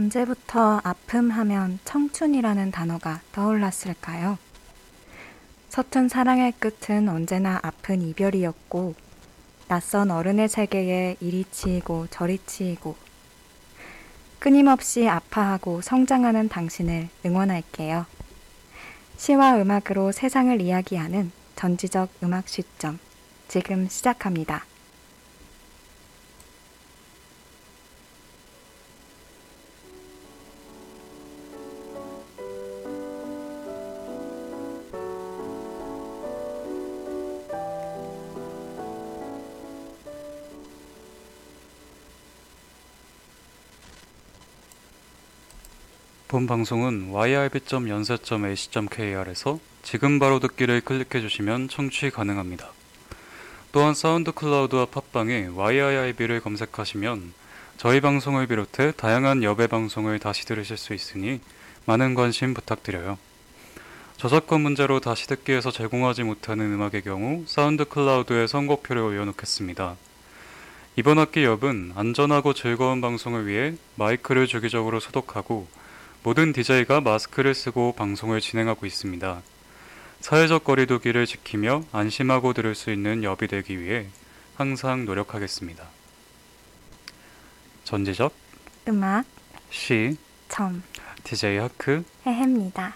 언제부터 아픔 하면 청춘이라는 단어가 떠올랐을까요? 서툰 사랑의 끝은 언제나 아픈 이별이었고, 낯선 어른의 세계에 이리 치이고 저리 치이고, 끊임없이 아파하고 성장하는 당신을 응원할게요. 시와 음악으로 세상을 이야기하는 전지적 음악 시점, 지금 시작합니다. 본 방송은 yirb.yonsei.ac.kr에서 지금 바로 듣기를 클릭해 주시면 청취 가능합니다. 또한 SoundCloud와 팟빵에 YIRB를 검색하시면 저희 방송을 비롯해 다양한 YIRB의 방송을 다시 들으실 수 있으니 많은 관심 부탁드려요. 저작권 문제로 다시 듣기에서 제공하지 못하는 음악의 경우 SoundCloud에 선곡표를 올려놓겠습니다. 이번 학기 YIRB은 안전하고 즐거운 방송을 위해 마이크를 주기적으로 소독하고 모든 DJ가 마스크를 쓰고 방송을 진행하고 있습니다. 사회적 거리두기를 지키며 안심하고 들을 수 있는 엽이 되기 위해 항상 노력하겠습니다. 전지적 음악, 시 점, DJ 하크 해해입니다.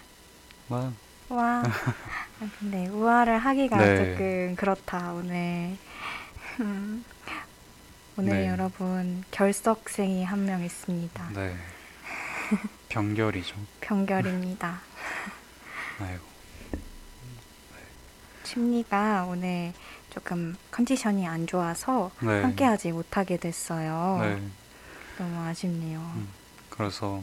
와 와, 아, 근데 우아를 하기가 네. 조금 그렇다, 오늘. 음, 오늘 네. 여러분, 결석생이 한 명 있습니다. 네. 병결이죠. 병결입니다. 아이고. 침리가 오늘 조금 컨디션이 안 좋아서 네. 함께하지 못하게 됐어요. 네. 너무 아쉽네요. 음. 그래서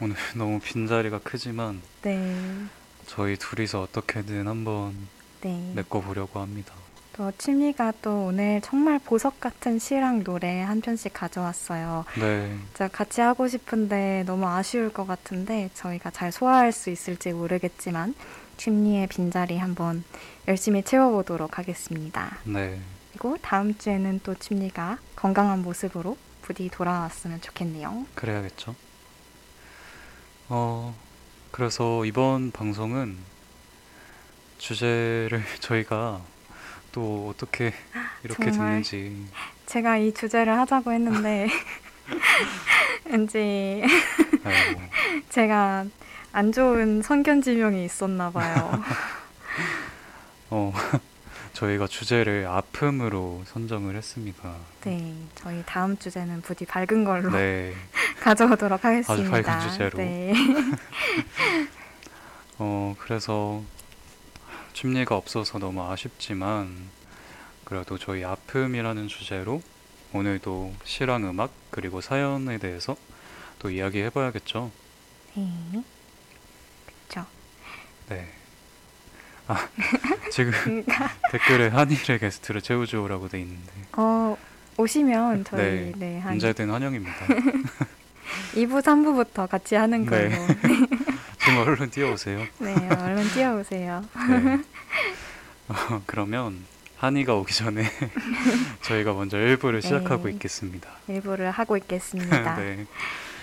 오늘 너무 빈자리가 크지만 네, 저희 둘이서 어떻게든 한번 네. 메꿔보려고 합니다. 또 침리가 또 오늘 정말 보석 같은 시랑 노래 한 편씩 가져왔어요. 네. 진짜 같이 하고 싶은데 너무 아쉬울 것 같은데 저희가 잘 소화할 수 있을지 모르겠지만 침리의 빈자리 한번 열심히 채워보도록 하겠습니다. 네. 그리고 다음 주에는 또 침리가 건강한 모습으로 부디 돌아왔으면 좋겠네요. 그래야겠죠. 어, 그래서 이번 방송은 주제를 저희가 또 어떻게 이렇게. 됐는지 제가 이 주제를 하자고 했는데 왠지 아이고, 제가 안 좋은 선견 지명이 있었나 봐요. 어, 저희가 주제를 아픔으로 선정을 했습니다. 네, 저희 다음 주제는 부디 밝은 걸로 네. 가져오도록 하겠습니다. 밝은 주제로. 네. 어, 그래서 춤리가 없어서 너무 아쉽지만 그래도 저희 아픔이라는 주제로 오늘도 시랑 음악 그리고 사연에 대해서 또 이야기해 봐야겠죠. 네. 그쵸. 네. 아, 지금 댓글에 한일의 게스트를 채워주오라고 돼 있는데 어, 오시면 저희 네, 네, 한 언제든 환영입니다. 2부, 3부부터 같이 하는 걸로. 네. 지금 얼른 뛰어오세요. 네, 얼른 뛰어오세요. 네. 어, 그러면 한이가 오기 전에 저희가 먼저 1부를 시작하고 네. 있겠습니다. 일부를 하고 있겠습니다. 네.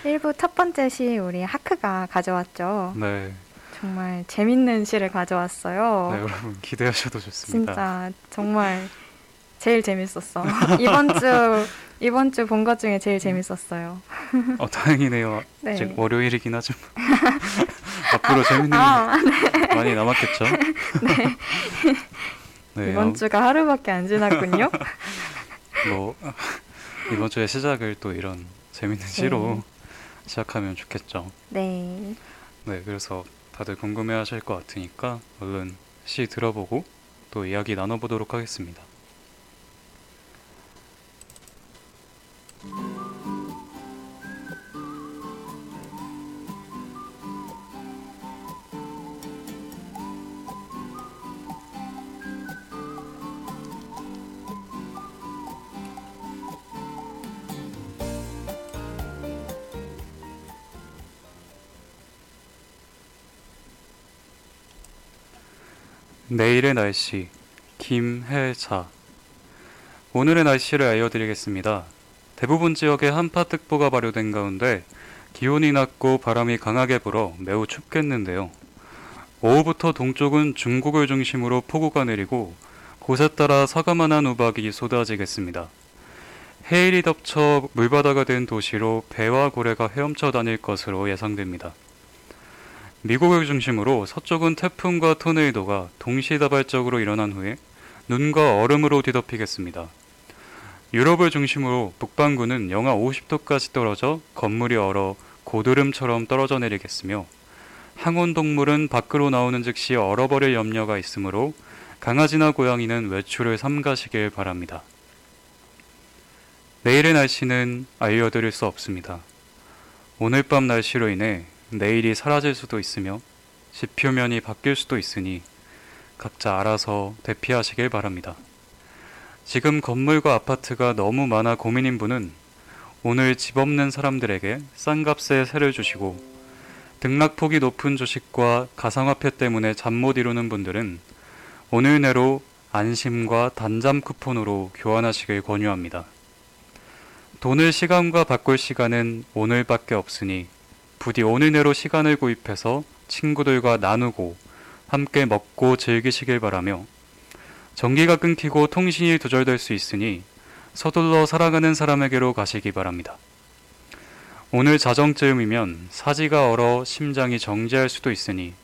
1부 첫 번째 시 우리 하크가 가져왔죠. 네. 정말 재밌는 시를 가져왔어요. 네, 여러분 기대하셔도 좋습니다. 진짜 정말 제일 재밌었어. 이번 주 이번 주 본 것 중에 제일 재밌었어요. 어, 다행이네요. 네. 아직 월요일이긴 하지만 앞으로 재밌는 아, 게 많이 남았겠죠? 네. 이번 어, 주가 하루밖에 안 지났군요. 뭐 이번 주의 시작을 또 이런 재밌는 시로 시작하면 좋겠죠. 네. 네, 그래서 다들 궁금해하실 것 같으니까 얼른 시 들어보고 또 이야기 나눠보도록 하겠습니다. 내일의 날씨 김해자 오늘의 날씨를 알려드리겠습니다. 대부분 지역에 한파특보가 발효된 가운데 기온이 낮고 바람이 강하게 불어 매우 춥겠는데요. 오후부터 동쪽은 중국을 중심으로 폭우가 내리고 곳에 따라 사과만한 우박이 쏟아지겠습니다. 해일이 덮쳐 물바다가 된 도시로 배와 고래가 헤엄쳐 다닐 것으로 예상됩니다. 미국을 중심으로 서쪽은 태풍과 토네이도가 동시다발적으로 일어난 후에 눈과 얼음으로 뒤덮이겠습니다. 유럽을 중심으로 북반구는 영하 50도까지 떨어져 건물이 얼어 고드름처럼 떨어져 내리겠으며 항온 동물은 밖으로 나오는 즉시 얼어버릴 염려가 있으므로 강아지나 고양이는 외출을 삼가시길 바랍니다. 내일의 날씨는 알려드릴 수 없습니다. 오늘 밤 날씨로 인해 내일이 사라질 수도 있으며 지표면이 바뀔 수도 있으니 각자 알아서 대피하시길 바랍니다. 지금 건물과 아파트가 너무 많아 고민인 분은 오늘 집 없는 사람들에게 싼 값에 세를 주시고 등락폭이 높은 주식과 가상화폐 때문에 잠 못 이루는 분들은 오늘 내로 안심과 단잠 쿠폰으로 교환하시길 권유합니다. 돈을 시간과 바꿀 시간은 오늘밖에 없으니 부디 오늘 내로 시간을 구입해서 친구들과 나누고 함께 먹고 즐기시길 바라며 전기가 끊기고 통신이 두절될 수 있으니 서둘러 사랑하는 사람에게로 가시기 바랍니다. 오늘 자정쯤이면 사지가 얼어 심장이 정지할 수도 있으니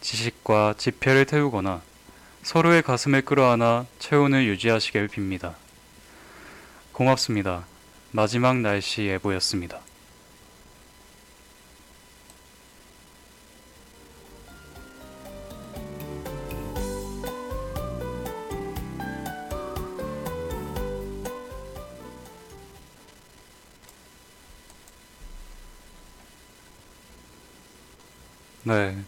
지식과 지폐를 태우거나 서로의 가슴을 끌어안아 체온을 유지하시길 빕니다. 고맙습니다. 마지막 날씨 예보였습니다. 네.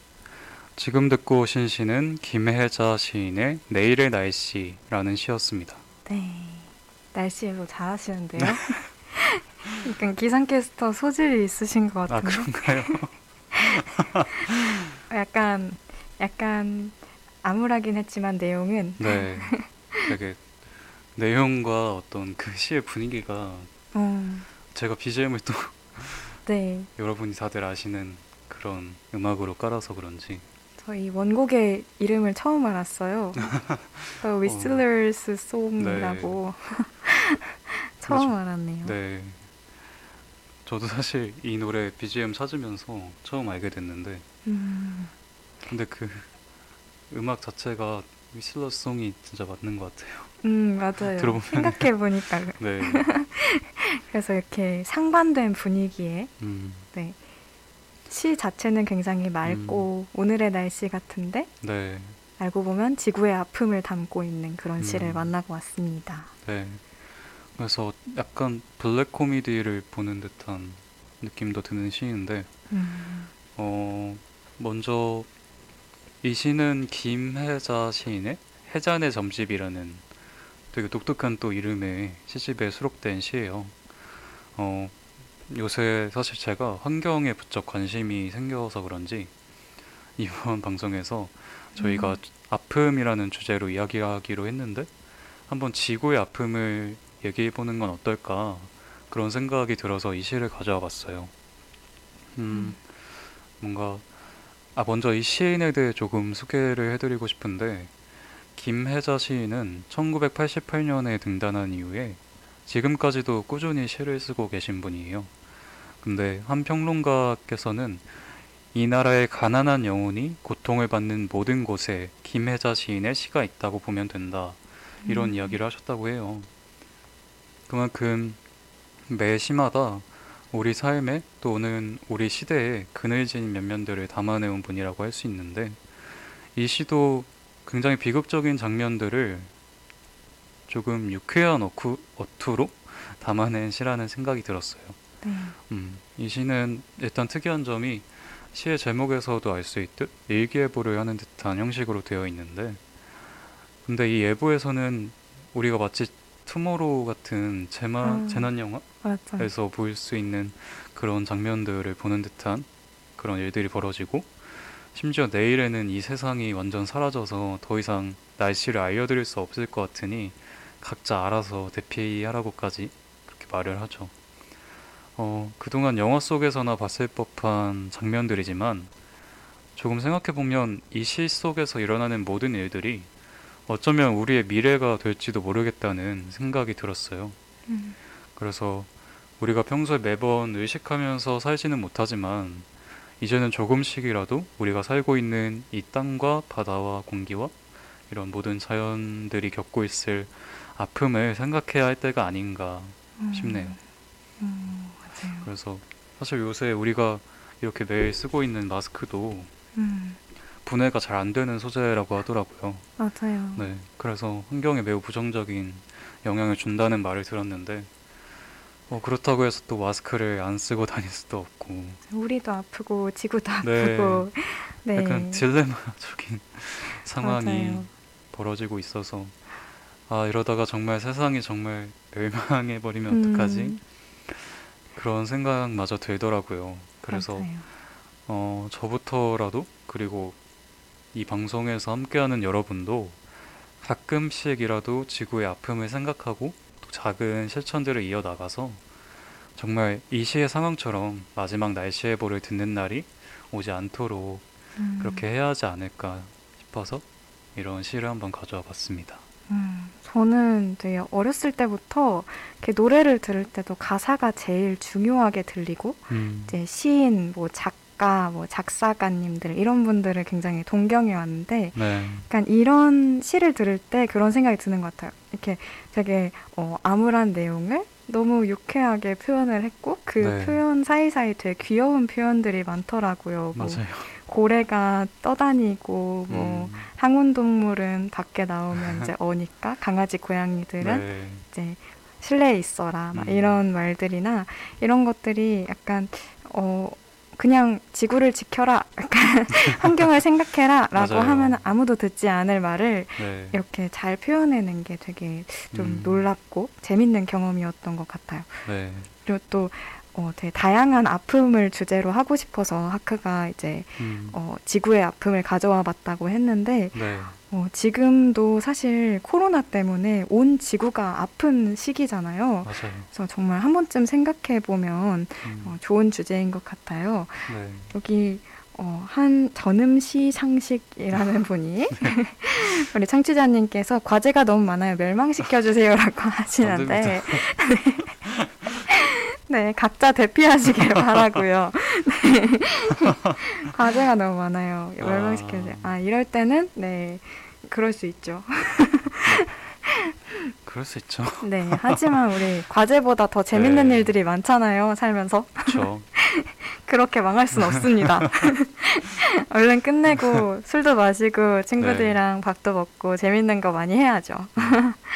지금 듣고 오신 시는 김혜자 시인의 내일의 날씨라는 시였습니다. 네. 날씨 예보 잘하시는데요. 약간 기상캐스터 소질이 있으신 것 아, 같은데. 그런가요? 약간 약간 암울하긴 했지만 내용은 네. 되게 내용과 어떤 그 시의 분위기가 음, 제가 BGM을 또 네. 여러분이 다들 아시는 그런 음악으로 깔아서 그런지 저희 원곡의 이름을 처음 알았어요. The Whistlers Song이라고 처음 알았네요. 네. 저도 사실 이 노래 BGM 찾으면서 처음 알게 됐는데 음, 근데 그 음악 자체가 위슬러 송이 진짜 맞는 것 같아요. 음, 맞아요. 들어보면- 생각해 보니까 네. 그래서 이렇게 상반된 분위기에 음, 시 자체는 굉장히 맑고 오늘의 날씨 같은데 네. 알고 보면 지구의 아픔을 담고 있는 그런 시를 음. 만나고 왔습니다. 네. 그래서 약간 블랙 코미디를 보는 듯한 느낌도 드는 시인데 음, 어, 먼저 이 시는 김혜자 시인의 해잔의 점집이라는 되게 독특한 또 이름의 시집에 수록된 시예요. 어, 요새 사실 제가 환경에 부쩍 관심이 생겨서 그런지 이번 방송에서 저희가 음. 아픔이라는 주제로 이야기하기로 했는데 한번 지구의 아픔을 얘기해 보는 건 어떨까 그런 생각이 들어서 이 시를 가져와 봤어요. 음, 뭔가 아 먼저 이 시인에 대해 조금 소개를 해드리고 싶은데 김혜자 시인은 1988년에 등단한 이후에 지금까지도 꾸준히 시를 쓰고 계신 분이에요. 근데 한 평론가께서는 이 나라의 가난한 영혼이 고통을 받는 모든 곳에 김혜자 시인의 시가 있다고 보면 된다. 이런 음. 이야기를 하셨다고 해요. 그만큼 매 시마다 우리 삶에 또는 우리 시대의 그늘진 면면들을 담아내온 분이라고 할 수 있는데 이 시도 굉장히 비극적인 장면들을 조금 유쾌한 어투로 담아낸 시라는 생각이 들었어요. 네. 음, 이 시는 일단 특이한 점이 시의 제목에서도 알 수 있듯 일기예보를 하는 듯한 형식으로 되어 있는데 근데 이 예보에서는 우리가 마치 투모로우 같은 재마, 음. 재난 영화 맞아. 에서 보일 수 있는 그런 장면들을 보는 듯한 그런 일들이 벌어지고 심지어 내일에는 이 세상이 완전 사라져서 더 이상 날씨를 알려드릴 수 없을 것 같으니 각자 알아서 대피하라고까지 그렇게 말을 하죠. 어, 그동안 영화 속에서나 봤을 법한 장면들이지만 조금 생각해보면 이 시 속에서 일어나는 모든 일들이 어쩌면 우리의 미래가 될지도 모르겠다는 생각이 들었어요. 음, 그래서 우리가 평소에 매번 의식하면서 살지는 못하지만 이제는 조금씩이라도 우리가 살고 있는 이 땅과 바다와 공기와 이런 모든 자연들이 겪고 있을 아픔을 생각해야 할 때가 아닌가 음, 싶네요. 음. 그래서 사실 요새 우리가 이렇게 매일 쓰고 있는 마스크도 음, 분해가 잘 안 되는 소재라고 하더라고요. 맞아요. 네, 그래서 환경에 매우 부정적인 영향을 준다는 말을 들었는데, 어, 그렇다고 해서 또 마스크를 안 쓰고 다닐 수도 없고, 우리도 아프고 지구도 네. 아프고 네. 약간 딜레마적인 상황이 맞아요. 벌어지고 있어서, 아, 이러다가 정말 세상이 정말 멸망해 버리면 어떡하지? 음, 그런 생각마저 들더라고요. 그래서, 맞아요. 어, 저부터라도, 그리고 이 방송에서 함께하는 여러분도 가끔씩이라도 지구의 아픔을 생각하고 또 작은 실천들을 이어나가서 정말 이 시의 상황처럼 마지막 날씨의 보를 듣는 날이 오지 않도록 음, 그렇게 해야 하지 않을까 싶어서 이런 시를 한번 가져와 봤습니다. 음, 저는 되게 어렸을 때부터 이렇게 노래를 들을 때도 가사가 제일 중요하게 들리고 음, 이제 시인, 뭐 작가, 뭐 작사가님들 이런 분들을 굉장히 동경해 왔는데 네, 약간 이런 시를 들을 때 그런 생각이 드는 것 같아요. 이렇게 되게 어, 암울한 내용을 너무 유쾌하게 표현을 했고 그 네. 표현 사이사이 되게 귀여운 표현들이 많더라고요. 뭐 맞아요. 고래가 떠다니고 뭐 음, 항운 동물은 밖에 나오면 이제 어니까 강아지 고양이들은 네, 이제 실내에 있어라 막 음. 이런 말들이나 이런 것들이 약간 어 그냥 지구를 지켜라 약간 환경을 생각해라라고. 하면 아무도 듣지 않을 말을 네, 이렇게 잘 표현해낸 게 되게 좀 음. 놀랍고 재밌는 경험이었던 것 같아요. 네, 그리고 또 어, 되게 다양한 아픔을 주제로 하고 싶어서 하크가 이제 음, 어, 지구의 아픔을 가져와 봤다고 했는데 네, 어, 지금도 사실 코로나 때문에 온 지구가 아픈 시기잖아요. 맞아요. 그래서 정말 한 번쯤 생각해 보면 음, 어, 좋은 주제인 것 같아요. 네, 여기 어, 한 전음시 상식이라는 분이 우리 청취자님께서 과제가 너무 많아요. 멸망시켜 주세요라고 하시는데 네, 각자 대피하시길 바라고요. 네. 과제가 너무 많아요. 멸망시켜 주세요. 아, 이럴 때는 네. 그럴 수 있죠. 그럴 수 있죠. 네. 하지만 우리 과제보다 더 재밌는 네. 일들이 많잖아요. 살면서. 그렇죠. 그렇게 망할 순 없습니다. 얼른 끝내고 술도 마시고 친구들이랑 네. 밥도 먹고 재밌는 거 많이 해야죠.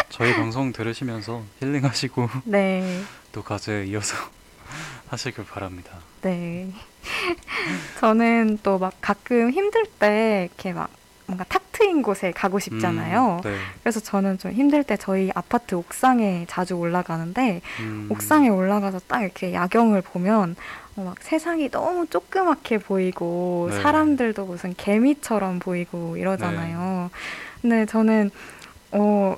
저희 방송 들으시면서 힐링하시고 네. 또 과제 이어서 하시길 바랍니다. 네. 저는 또 막 가끔 힘들 때 이렇게 막 뭔가 탁 트인 곳에 가고 싶잖아요. 음, 네. 그래서 저는 좀 힘들 때 저희 아파트 옥상에 자주 올라가는데 음, 옥상에 올라가서 딱 이렇게 야경을 보면 어, 막 세상이 너무 조그맣게 보이고 네. 사람들도 무슨 개미처럼 보이고 이러잖아요. 근데 저는 어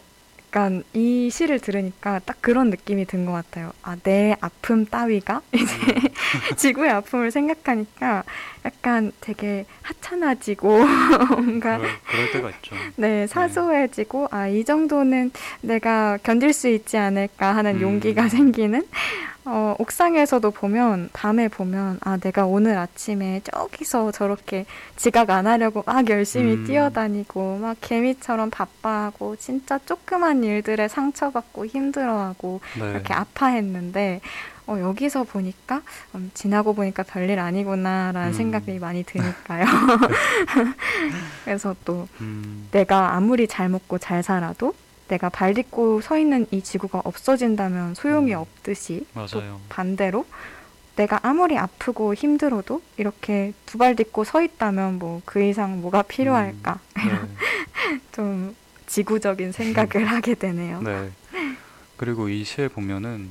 약간 이 시를 들으니까 딱 그런 느낌이 든 것 같아요. 아, 내 아픔 따위가 이제 지구의 아픔을 생각하니까 약간 되게 하찮아지고 뭔가 그럴, 그럴 때가 있죠. 네, 사소해지고, 아, 이 정도는 내가 견딜 수 있지 않을까 하는 음. 용기가 생기는, 어, 옥상에서도 보면, 밤에 보면, 아, 내가 오늘 아침에 저기서 저렇게 지각 안 하려고 막 열심히 음. 뛰어다니고, 막 개미처럼 바빠하고, 진짜 조그만 일들에 상처받고 힘들어하고, 네. 이렇게 아파했는데, 어, 여기서 보니까, 음, 지나고 보니까 별일 아니구나라는 음. 생각이 많이 드니까요. 그래서 또, 음, 내가 아무리 잘 먹고 잘 살아도 내가 발 딛고 서 있는 이 지구가 없어진다면 소용이 음. 없듯이 또 맞아요. 반대로 내가 아무리 아프고 힘들어도 이렇게 두 발 딛고 서 있다면 뭐 그 이상 뭐가 필요할까 음, 좀 지구적인 생각을 하게 되네요. 네. 네. 그리고 이 시에 보면은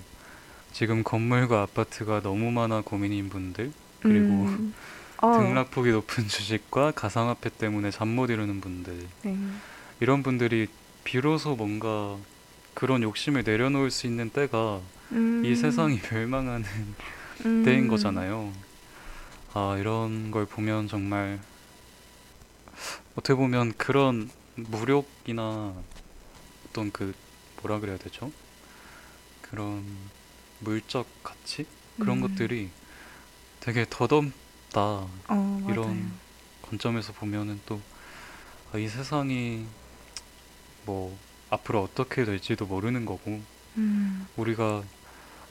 지금 건물과 아파트가 너무 많아 고민인 분들 그리고 음, 어, 등락폭이 높은 주식과 가상화폐 때문에 잠 못 이루는 분들 네. 이런 분들이 비로소 뭔가 그런 욕심을 내려놓을 수 있는 때가 음, 이 세상이 멸망하는 음. 때인 거잖아요. 아, 이런 걸 보면 정말 어떻게 보면 그런 무력이나 어떤 그 뭐라 그래야 되죠? 그런 물적 가치? 그런 음. 것들이 되게 더덥다. 어, 맞아요. 이런 관점에서 보면은 또 아, 이 세상이 뭐 앞으로 어떻게 될지도 모르는 거고 음. 우리가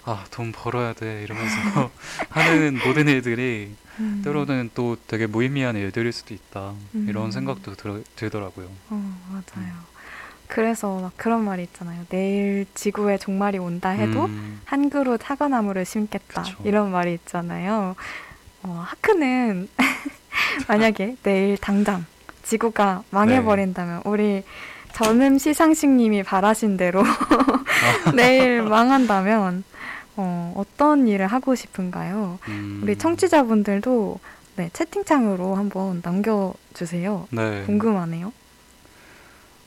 아, 돈 벌어야 돼 이러면서 하는 모든 일들이 음. 때로는 또 되게 무의미한 일들일 수도 있다 음. 이런 생각도 들, 들더라고요. 어, 맞아요. 그래서 막 그런 말이 있잖아요. 내일 지구에 종말이 온다 해도 음, 한 그루 사과나무를 심겠다. 그쵸. 이런 말이 있잖아요. 어, 하크는 만약에 내일 당장 지구가 망해버린다면 우리 전음 시상식님이 바라신 대로 내일 망한다면 어, 어떤 일을 하고 싶은가요? 음, 우리 청취자분들도 네, 채팅창으로 한번 남겨주세요. 네, 궁금하네요.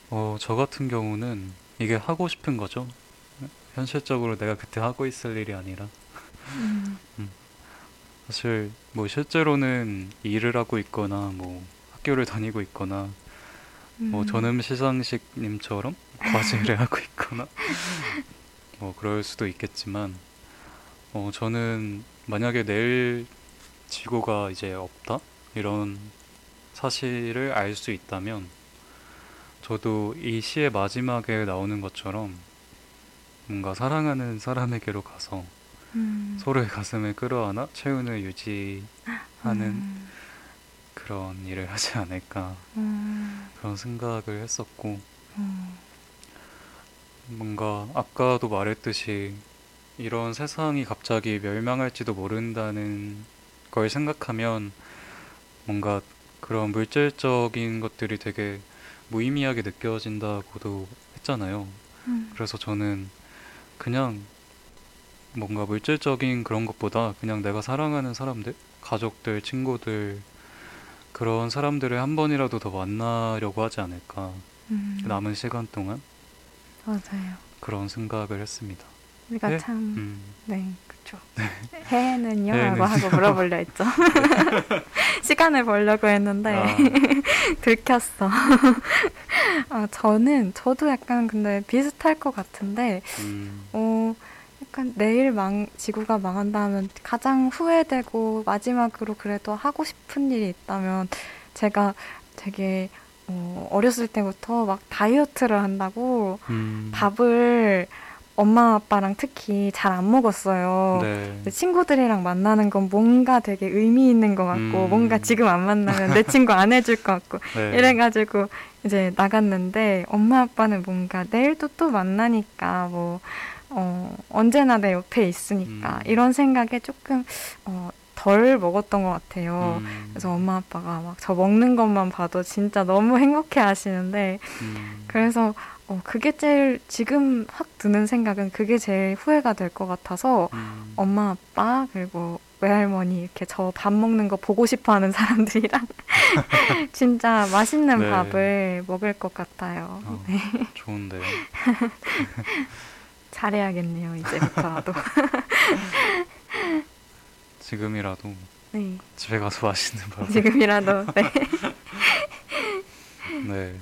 어, 저 같은 경우는 이게 하고 싶은 거죠. 현실적으로 내가 그때 하고 있을 일이 아니라 음, 사실 뭐 실제로는 일을 하고 있거나 뭐 학교를 다니고 있거나 뭐 음, 전음 시상식님처럼 과제를 하고 있거나 뭐 그럴 수도 있겠지만 어 저는 만약에 내일 지구가 이제 없다? 이런 사실을 알 수 있다면 저도 이 시의 마지막에 나오는 것처럼 뭔가 사랑하는 사람에게로 가서 음, 서로의 가슴을 끌어안아 체온을 유지하는 음, 그런 일을 하지 않을까 음, 그런 생각을 했었고 음, 뭔가 아까도 말했듯이 이런 세상이 갑자기 멸망할지도 모른다는 걸 생각하면 뭔가 그런 물질적인 것들이 되게 무의미하게 느껴진다고도 했잖아요. 음. 그래서 저는 그냥 뭔가 물질적인 그런 것보다 그냥 내가 사랑하는 사람들, 가족들, 친구들, 그런 사람들을 한 번이라도 더 만나려고 하지 않을까. 음, 남은 시간 동안 맞아요. 그런 생각을 했습니다. 우리가 네? 참, 음, 네, 그쵸. 해는요? 해는. 라고 하고 물어보려 했죠. 시간을 벌려고 했는데, 아, 들켰어. 아, 저는, 저도 약간 근데 비슷할 것 같은데, 음, 어, 약간 내일 망, 지구가 망한다 하면 가장 후회되고 마지막으로 그래도 하고 싶은 일이 있다면 제가 되게 어, 어렸을 때부터 막 다이어트를 한다고 음, 밥을 엄마 아빠랑 특히 잘 안 먹었어요. 네, 친구들이랑 만나는 건 뭔가 되게 의미 있는 것 같고 음. 뭔가 지금 안 만나면 내 친구 안 해줄 것 같고 네, 이래가지고 이제 나갔는데 엄마 아빠는 뭔가 내일도 또 만나니까 뭐 어, 언제나 내 옆에 있으니까 음. 이런 생각에 조금 어, 덜 먹었던 것 같아요. 음, 그래서 엄마 아빠가 막 저 먹는 것만 봐도 진짜 너무 행복해 하시는데 음, 그래서 어, 그게 제일 지금 확 드는 생각은 그게 제일 후회가 될 것 같아서 음, 엄마 아빠 그리고 외할머니 이렇게 저 밥 먹는 거 보고 싶어 하는 사람들이랑 진짜 맛있는 네. 밥을 먹을 것 같아요. 어, 좋은데요. 잘해야겠네요, 이제부터라도. 지금이라도 네, 집에 가서 맛있는 밥. 지금이라도. 네. 네.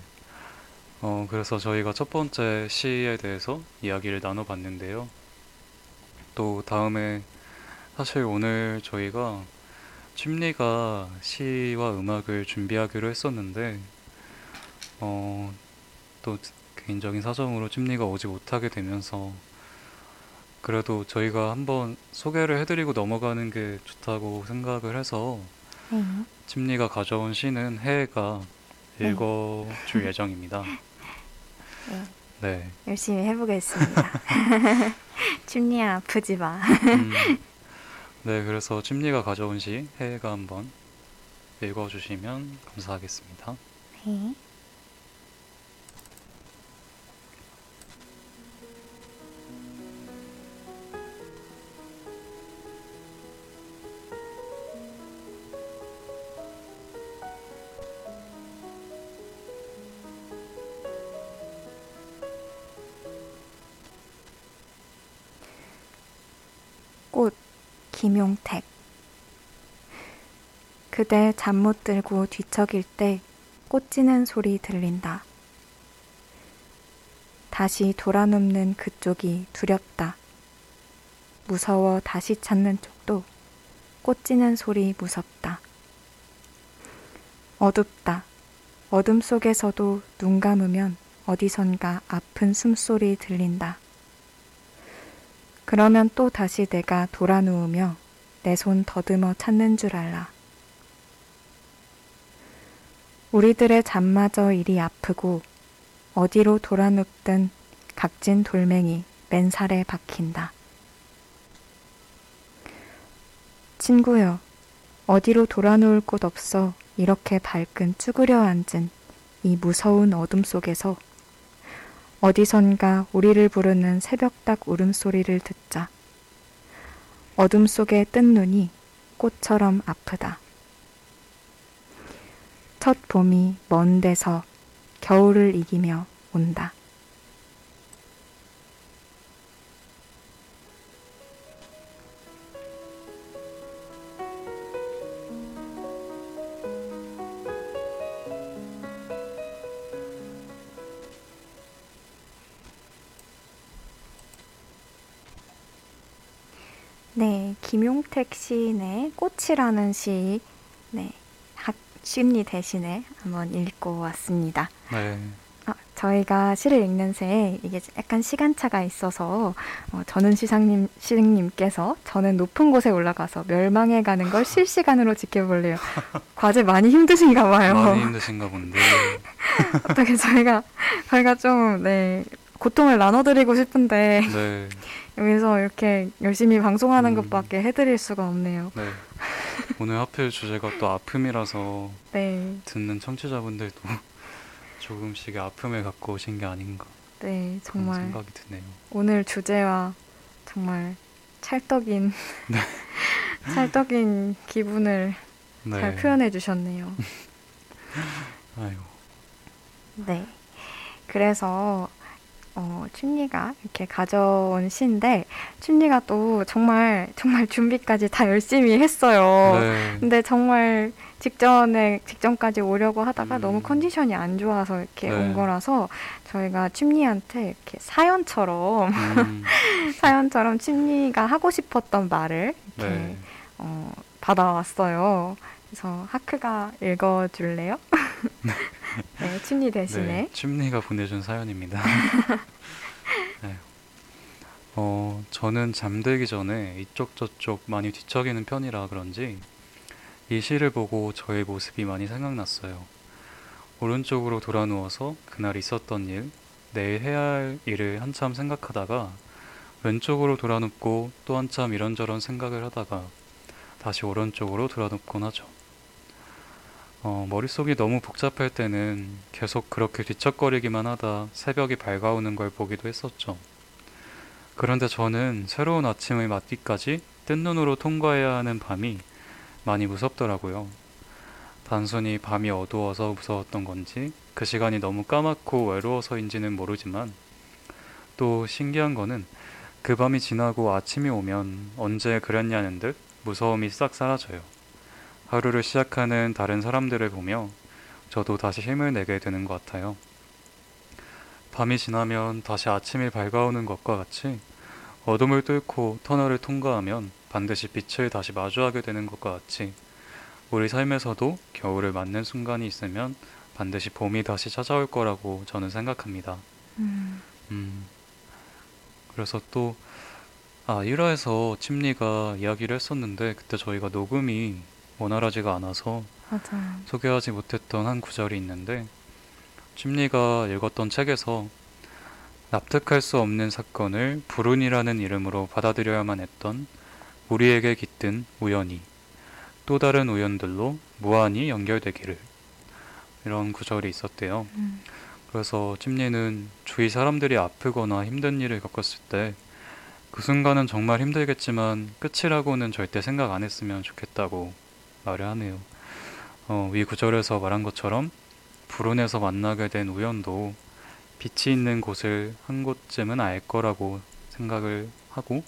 어, 그래서 저희가 첫 번째 시에 대해서 이야기를 나눠봤는데요. 또 다음에 사실 오늘 저희가 춤리가 시와 음악을 준비하기로 했었는데, 어, 또 개인적인 사정으로 춤리가 오지 못하게 되면서 그래도 저희가 한번 소개를 해드리고 넘어가는 게 좋다고 생각을 해서 네. 침리가 가져온 시는 해가 네. 읽어줄 예정입니다. 네, 네. 열심히 해보겠습니다. 춤리야 아프지 마. 음, 네, 그래서 침리가 가져온 시 해가 한번 읽어주시면 감사하겠습니다. 네. 김용택 그대 잠 못 들고 뒤척일 때 꽃지는 소리 들린다. 다시 돌아눕는 그쪽이 두렵다. 무서워 다시 찾는 쪽도 꽃지는 소리 무섭다. 어둡다. 어둠 속에서도 눈 감으면 어디선가 아픈 숨소리 들린다. 그러면 또 다시 내가 돌아 누우며 내 손 더듬어 찾는 줄 알라. 우리들의 잠마저 이리 아프고 어디로 돌아 눕든 각진 돌멩이 맨살에 박힌다. 친구여, 어디로 돌아 누울 곳 없어 이렇게 발끈 쭈그려 앉은 이 무서운 어둠 속에서 어디선가 우리를 부르는 새벽닭 울음소리를 듣자. 어둠 속에 뜬 눈이 꽃처럼 아프다. 첫 봄이 먼 데서 겨울을 이기며 온다. 김용택 시인의 꽃이라는 시, 네, 학심리 대신에 한번 읽고 왔습니다. 네. 아, 저희가 시를 읽는 새에 이게 약간 시간차가 있어서 어, 저는 시상님, 시장님께서 저는 높은 곳에 올라가서 멸망해 가는 걸 실시간으로 지켜볼래요. 과제 많이 힘드신가 봐요. 많이 힘드신가 본데. 어떻게 저희가 저희가 좀 네, 고통을 나눠드리고 싶은데 네. 여기서 이렇게 열심히 방송하는 음. 것밖에 해드릴 수가 없네요. 네. 오늘 하필 주제가 또 아픔이라서 네, 듣는 청취자분들도 조금씩의 아픔을 갖고 오신 게 아닌가 네, 그런 정말 생각이 드네요. 오늘 주제와 정말 찰떡인 찰떡인 기분을 네. 잘 표현해 주셨네요. 아유. 네. 그래서 어, 춘리가 이렇게 가져온 시인데 춘리가 또 정말 정말 준비까지 다 열심히 했어요. 네. 근데 정말 직전에 직전까지 오려고 하다가 음. 너무 컨디션이 안 좋아서 이렇게 네. 온 거라서 저희가 춘리한테 이렇게 사연처럼 음, 사연처럼 춘리가 하고 싶었던 말을 이렇게 네. 어, 받아왔어요. 그래서 하크가 읽어줄래요? 네, 춘리 대신에. 네. 춤리가 보내준 사연입니다. 네. 어, 저는 잠들기 전에 이쪽 저쪽 많이 뒤척이는 편이라 그런지 이 시를 보고 저의 모습이 많이 생각났어요. 오른쪽으로 돌아 누워서 그날 있었던 일, 내일 해야 할 일을 한참 생각하다가 왼쪽으로 돌아 눕고 또 한참 이런저런 생각을 하다가 다시 오른쪽으로 돌아 눕곤 하죠. 어, 머릿속이 너무 복잡할 때는 계속 그렇게 뒤척거리기만 하다 새벽이 밝아오는 걸 보기도 했었죠. 그런데 저는 새로운 아침을 맞기까지 뜬 눈으로 통과해야 하는 밤이 많이 무섭더라고요. 단순히 밤이 어두워서 무서웠던 건지 그 시간이 너무 까맣고 외로워서인지는 모르지만 또 신기한 거는 그 밤이 지나고 아침이 오면 언제 그랬냐는 듯 무서움이 싹 사라져요. 하루를 시작하는 다른 사람들을 보며 저도 다시 힘을 내게 되는 것 같아요. 밤이 지나면 다시 아침이 밝아오는 것과 같이 어둠을 뚫고 터널을 통과하면 반드시 빛을 다시 마주하게 되는 것과 같이 우리 삶에서도 겨울을 맞는 순간이 있으면 반드시 봄이 다시 찾아올 거라고 저는 생각합니다. 음, 음. 그래서 또, 아, 1화에서 침리가 이야기를 했었는데, 그때 저희가 녹음이 원활하지가 않아서 맞아요. 소개하지 못했던 한 구절이 있는데, 침리가 읽었던 책에서 납득할 수 없는 사건을 불운이라는 이름으로 받아들여야만 했던 우리에게 깃든 우연이 또 다른 우연들로 무한히 연결되기를 이런 구절이 있었대요. 음, 그래서 찜리는 주위 사람들이 아프거나 힘든 일을 겪었을 때 그 순간은 정말 힘들겠지만 끝이라고는 절대 생각 안 했으면 좋겠다고 말을 하네요. 어, 위 구절에서 말한 것처럼 불운에서 만나게 된 우연도 빛이 있는 곳을 한 곳쯤은 알 거라고 생각을 하고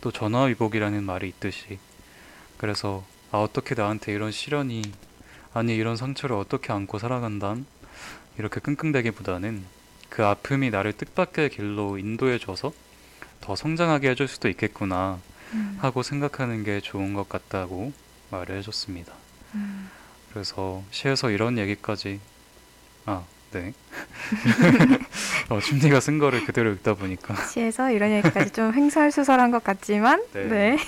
또 전화위복이라는 말이 있듯이 그래서 아 어떻게 나한테 이런 시련이 아니 이런 상처를 어떻게 안고 살아간담 이렇게 끙끙대기보다는 그 아픔이 나를 뜻밖의 길로 인도해줘서 더 성장하게 해줄 수도 있겠구나 음. 하고 생각하는 게 좋은 것 같다고 말을 해줬습니다. 음. 그래서 시에서 이런 얘기까지 아 네. 어, 심리가 쓴 거를 그대로 읽다 보니까 시에서 이런 얘기까지 좀 횡설수설한 것 같지만 네. 네.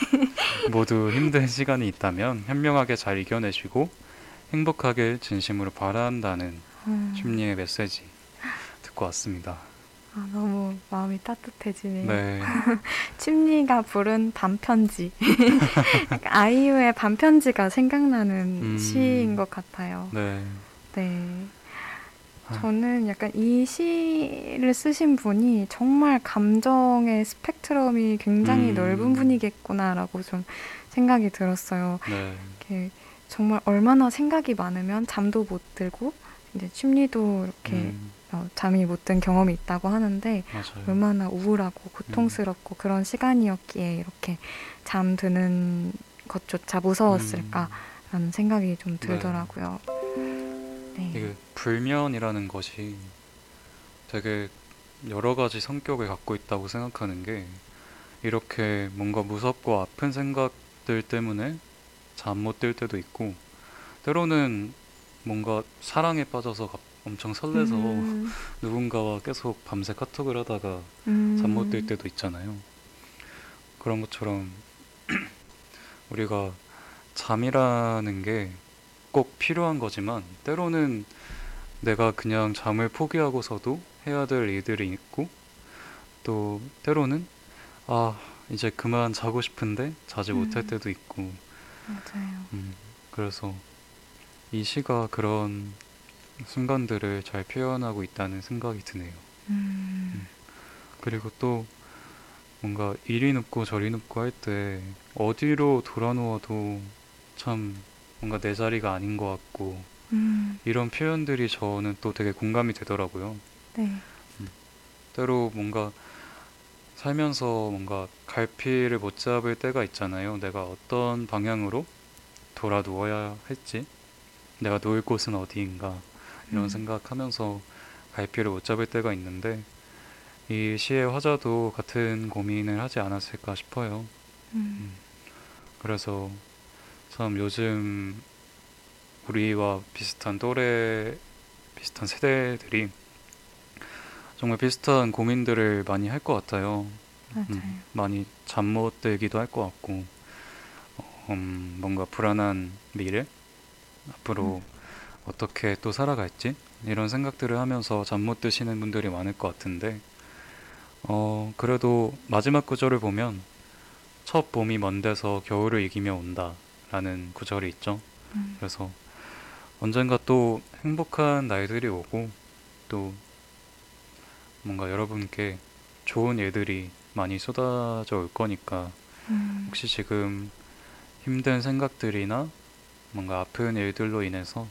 모두 힘든 시간이 있다면 현명하게 잘 이겨내시고 행복하게 진심으로 바란다는 음. 심리의 메시지 듣고 왔습니다. 아, 너무 마음이 따뜻해지네요. 네, 침리가 부른 반편지. 아이유의 반편지가 생각나는 음. 시인 것 같아요. 네, 네. 아. 저는 약간 이 시를 쓰신 분이 정말 감정의 스펙트럼이 굉장히 음. 넓은 분이겠구나라고 좀 생각이 들었어요. 네, 이렇게 정말 얼마나 생각이 많으면 잠도 못 들고 이제 심리도 이렇게 음, 어, 잠이 못 든 경험이 있다고 하는데 맞아요. 얼마나 우울하고 고통스럽고 그런 시간이었기에 이렇게 잠드는 것조차 무서웠을까라는 생각이 좀 들더라고요. 네. 이게 불면이라는 것이 되게 여러 가지 성격을 갖고 있다고 생각하는 게 이렇게 뭔가 무섭고 아픈 생각들 때문에 잠 못 들 때도 있고 때로는 뭔가 사랑에 빠져서 갑- 엄청 설레서 음, 누군가와 계속 밤새 카톡을 하다가 음, 잠못 들 때도 있잖아요. 그런 것처럼 우리가 잠이라는 게 꼭 필요한 거지만 때로는 내가 그냥 잠을 포기하고서도 해야 될 일들이 있고 또 때로는 아 이제 그만 자고 싶은데 자지 못할 음. 때도 있고 맞아요. 음, 그래서 이 시가 그런 순간들을 잘 표현하고 있다는 생각이 드네요. 음, 그리고 또 뭔가 이리 눕고 저리 눕고 할 때 어디로 돌아 누워도 참 뭔가 내 자리가 아닌 것 같고 음, 이런 표현들이 저는 또 되게 공감이 되더라고요. 네. 때로 뭔가 살면서 뭔가 갈피를 못 잡을 때가 있잖아요. 내가 어떤 방향으로 돌아 누워야 할지, 내가 누울 곳은 어디인가 이런 음. 생각하면서 갈피를 못 잡을 때가 있는데 이 시의 화자도 같은 고민을 하지 않았을까 싶어요. 음, 그래서 참 요즘 우리와 비슷한 또래, 비슷한 세대들이 정말 비슷한 고민들을 많이 할 것 같아요. 음, 많이 잠 못 들기도 할 것 같고, 어, 음, 뭔가 불안한 미래? 앞으로 어떻게 또 살아갈지? 이런 생각들을 하면서 잠 못 드시는 분들이 많을 것 같은데, 어, 그래도 마지막 구절을 보면, 첫 봄이 먼 데서 겨울을 이기며 온다. 라는 구절이 있죠. 음, 그래서 언젠가 또 행복한 날들이 오고, 또 뭔가 여러분께 좋은 일들이 많이 쏟아져 올 거니까 음, 혹시 지금 힘든 생각들이나 뭔가 아픈 일들로 인해서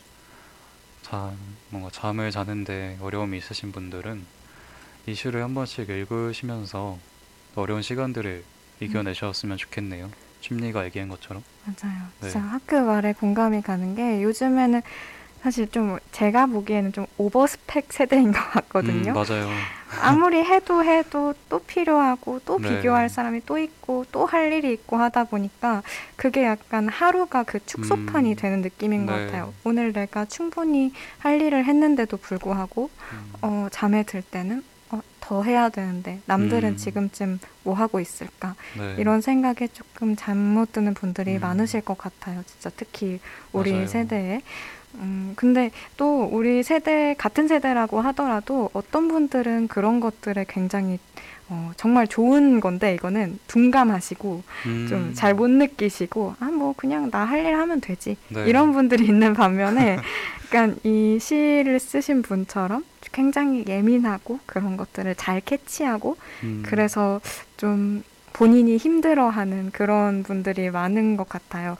자, 뭔가 잠을 자는데 어려움이 있으신 분들은 이 시를 한 번씩 읽으시면서 어려운 시간들을 이겨내셨으면 좋겠네요. 심리가 얘기한 것처럼. 맞아요. 네. 진짜 학교 말에 공감이 가는 게 요즘에는 사실 좀 제가 보기에는 좀 오버스펙 세대인 것 같거든요. 음, 맞아요. 아무리 해도 해도 또 필요하고 또 네. 비교할 사람이 또 있고 또 할 일이 있고 하다 보니까 그게 약간 하루가 그 축소판이 음. 되는 느낌인 것 네. 같아요. 오늘 내가 충분히 할 일을 했는데도 불구하고 음, 어, 잠에 들 때는 어, 더 해야 되는데 남들은 음. 지금쯤 뭐 하고 있을까 네. 이런 생각에 조금 잠 못 드는 분들이 음. 많으실 것 같아요. 진짜 특히 우리 맞아요. 세대에. 음, 근데 또 우리 세대, 같은 세대라고 하더라도 어떤 분들은 그런 것들에 굉장히 어, 정말 좋은 건데 이거는 둔감하시고 음, 좀잘 못 느끼시고 아, 뭐 그냥 나 할 일 하면 되지. 네. 이런 분들이 있는 반면에 약간 이 시를 쓰신 분처럼 굉장히 예민하고 그런 것들을 잘 캐치하고 음, 그래서 좀 본인이 힘들어하는 그런 분들이 많은 것 같아요.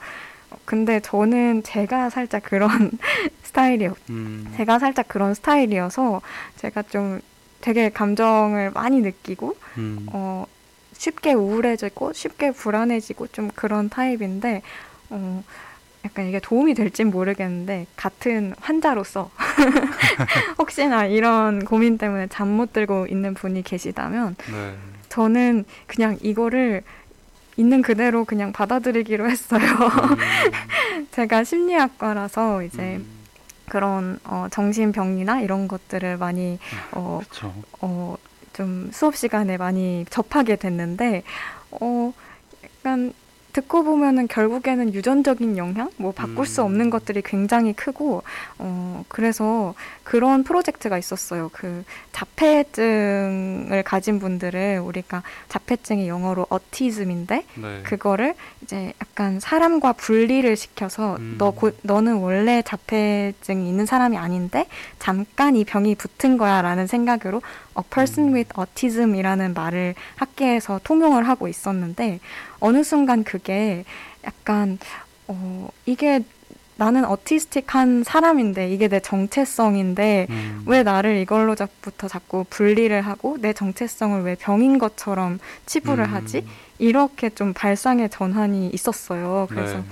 어, 근데 저는 제가 살짝 그런 스타일이요. 음, 제가 살짝 그런 스타일이어서 제가 좀 되게 감정을 많이 느끼고 음, 어 쉽게 우울해지고 쉽게 불안해지고 좀 그런 타입인데 어, 약간 이게 도움이 될진 모르겠는데 같은 환자로서 혹시나 이런 고민 때문에 잠 못 들고 있는 분이 계시다면 네. 저는 그냥 이거를 있는 그대로 그냥 받아들이기로 했어요. 음, 제가 심리학과라서 이제 음, 그런 어, 정신병이나 이런 것들을 많이 어, 그쵸. 어, 좀 수업 시간에 많이 접하게 됐는데, 어, 약간 듣고 보면은 결국에는 유전적인 영향, 뭐 바꿀 수 음. 없는 것들이 굉장히 크고, 어, 그래서 그런 프로젝트가 있었어요. 그 자폐증을 가진 분들을 우리가 자폐증이 영어로 어티즘인데, 네. 그거를 이제 약간 사람과 분리를 시켜서 음. 너 고, 너는 원래 자폐증이 있는 사람이 아닌데 잠깐 이 병이 붙은 거야라는 생각으로 a person 음. with autism이라는 말을 학계에서 통용을 하고 있었는데 어느 순간 그게 약간 어 이게 나는 어티스틱한 사람인데 이게 내 정체성인데 음, 왜 나를 이걸로부터 자꾸 분리를 하고 내 정체성을 왜 병인 것처럼 치부를 음, 하지? 이렇게 좀 발상의 전환이 있었어요. 그래서 네.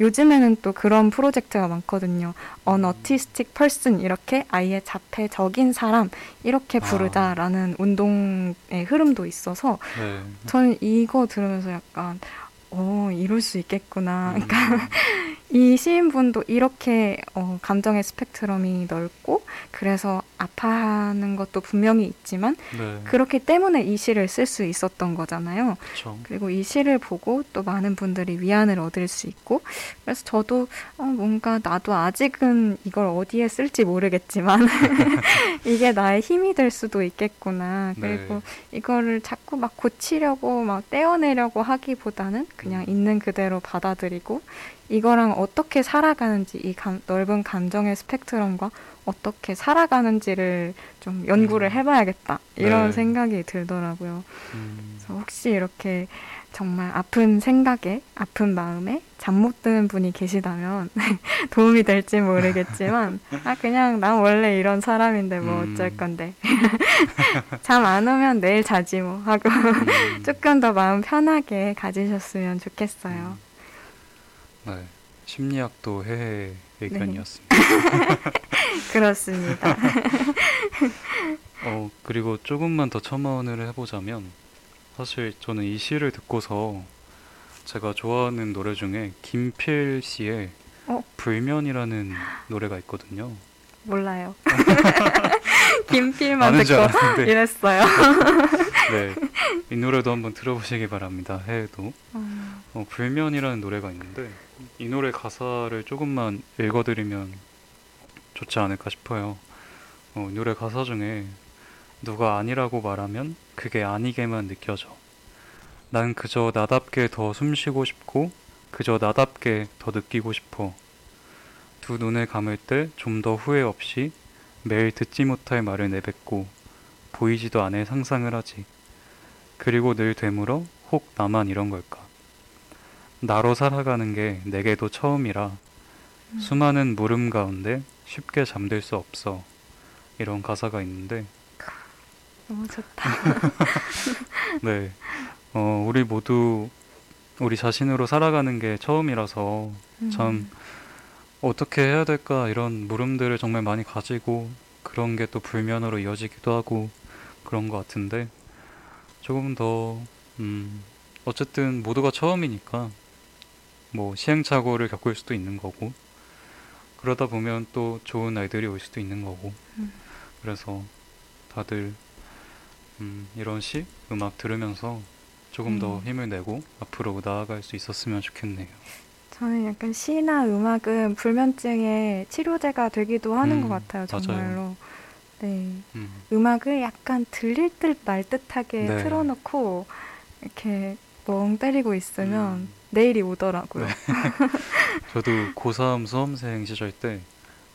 요즘에는 또 그런 프로젝트가 많거든요. An autistic person 이렇게 아예 자폐적인 사람 이렇게 아. 부르자라는 운동의 흐름도 있어서 네. 저는 이거 들으면서 약간 어 이럴 수 있겠구나. 음, 그러니까 이 시인분도 이렇게 어, 감정의 스펙트럼이 넓고 그래서 아파하는 것도 분명히 있지만 네. 그렇기 때문에 이 시를 쓸 수 있었던 거잖아요. 그쵸. 그리고 이 시를 보고 또 많은 분들이 위안을 얻을 수 있고 그래서 저도 어, 뭔가 나도 아직은 이걸 어디에 쓸지 모르겠지만 이게 나의 힘이 될 수도 있겠구나. 그리고 네. 이거를 자꾸 막 고치려고 막 떼어내려고 하기보다는 그냥 음. 있는 그대로 받아들이고 이거랑 어떻게 살아가는지 이 감- 넓은 감정의 스펙트럼과 어떻게 살아가는지를 좀 연구를 음. 해봐야겠다 이런 네. 생각이 들더라고요. 음, 그래서 혹시 이렇게 정말 아픈 생각에 아픈 마음에 잠 못 드는 분이 계시다면 도움이 될지 모르겠지만 아 그냥 난 원래 이런 사람인데 뭐 음. 어쩔 건데 잠 안 오면 내일 자지 뭐 하고 음, 조금 더 마음 편하게 가지셨으면 좋겠어요. 네. 심리학도 해해 의견이었습니다. 그렇습니다. 어, 그리고 조금만 더 첨언을 해보자면, 사실 저는 이 시를 듣고서 제가 좋아하는 노래 중에 김필 씨의 어? 불면이라는 노래가 있거든요. 몰라요. 김필만 듣고 이랬어요. 네. 이 노래도 한번 들어보시기 바랍니다. 해도. 음, 어, 불면이라는 노래가 있는데, 이 노래 가사를 조금만 읽어드리면 좋지 않을까 싶어요. 어, 이 노래 가사 중에 누가 아니라고 말하면 그게 아니게만 느껴져. 난 그저 나답게 더 숨쉬고 싶고, 그저 나답게 더 느끼고 싶어. 두 눈을 감을 때 좀 더 후회 없이 매일 듣지 못할 말을 내뱉고, 보이지도 않을 상상을 하지. 그리고 늘 되물어 혹 나만 이런 걸까. 나로 살아가는 게 내게도 처음이라 수많은 물음 가운데 쉽게 잠들 수 없어. 이런 가사가 있는데, 너무 좋다. 네. 어, 우리 모두 우리 자신으로 살아가는 게 처음이라서 음, 참 어떻게 해야 될까 이런 물음들을 정말 많이 가지고 그런 게 또 불면으로 이어지기도 하고 그런 것 같은데 조금 더, 음, 어쨌든 모두가 처음이니까 뭐 시행착오를 겪을 수도 있는 거고 그러다 보면 또 좋은 날들이 올 수도 있는 거고 음. 그래서 다들 음, 이런 시, 음악 들으면서 조금 더 음. 힘을 내고 앞으로 나아갈 수 있었으면 좋겠네요. 저는 약간 시나 음악은 불면증의 치료제가 되기도 하는 음, 것 같아요, 맞아요. 정말로. 네. 음, 음악을 약간 들릴 듯 말 듯하게 네. 틀어놓고 이렇게 멍 때리고 있으면 음. 내일이 오더라고요. 네. 저도 고3 수험생 시절 때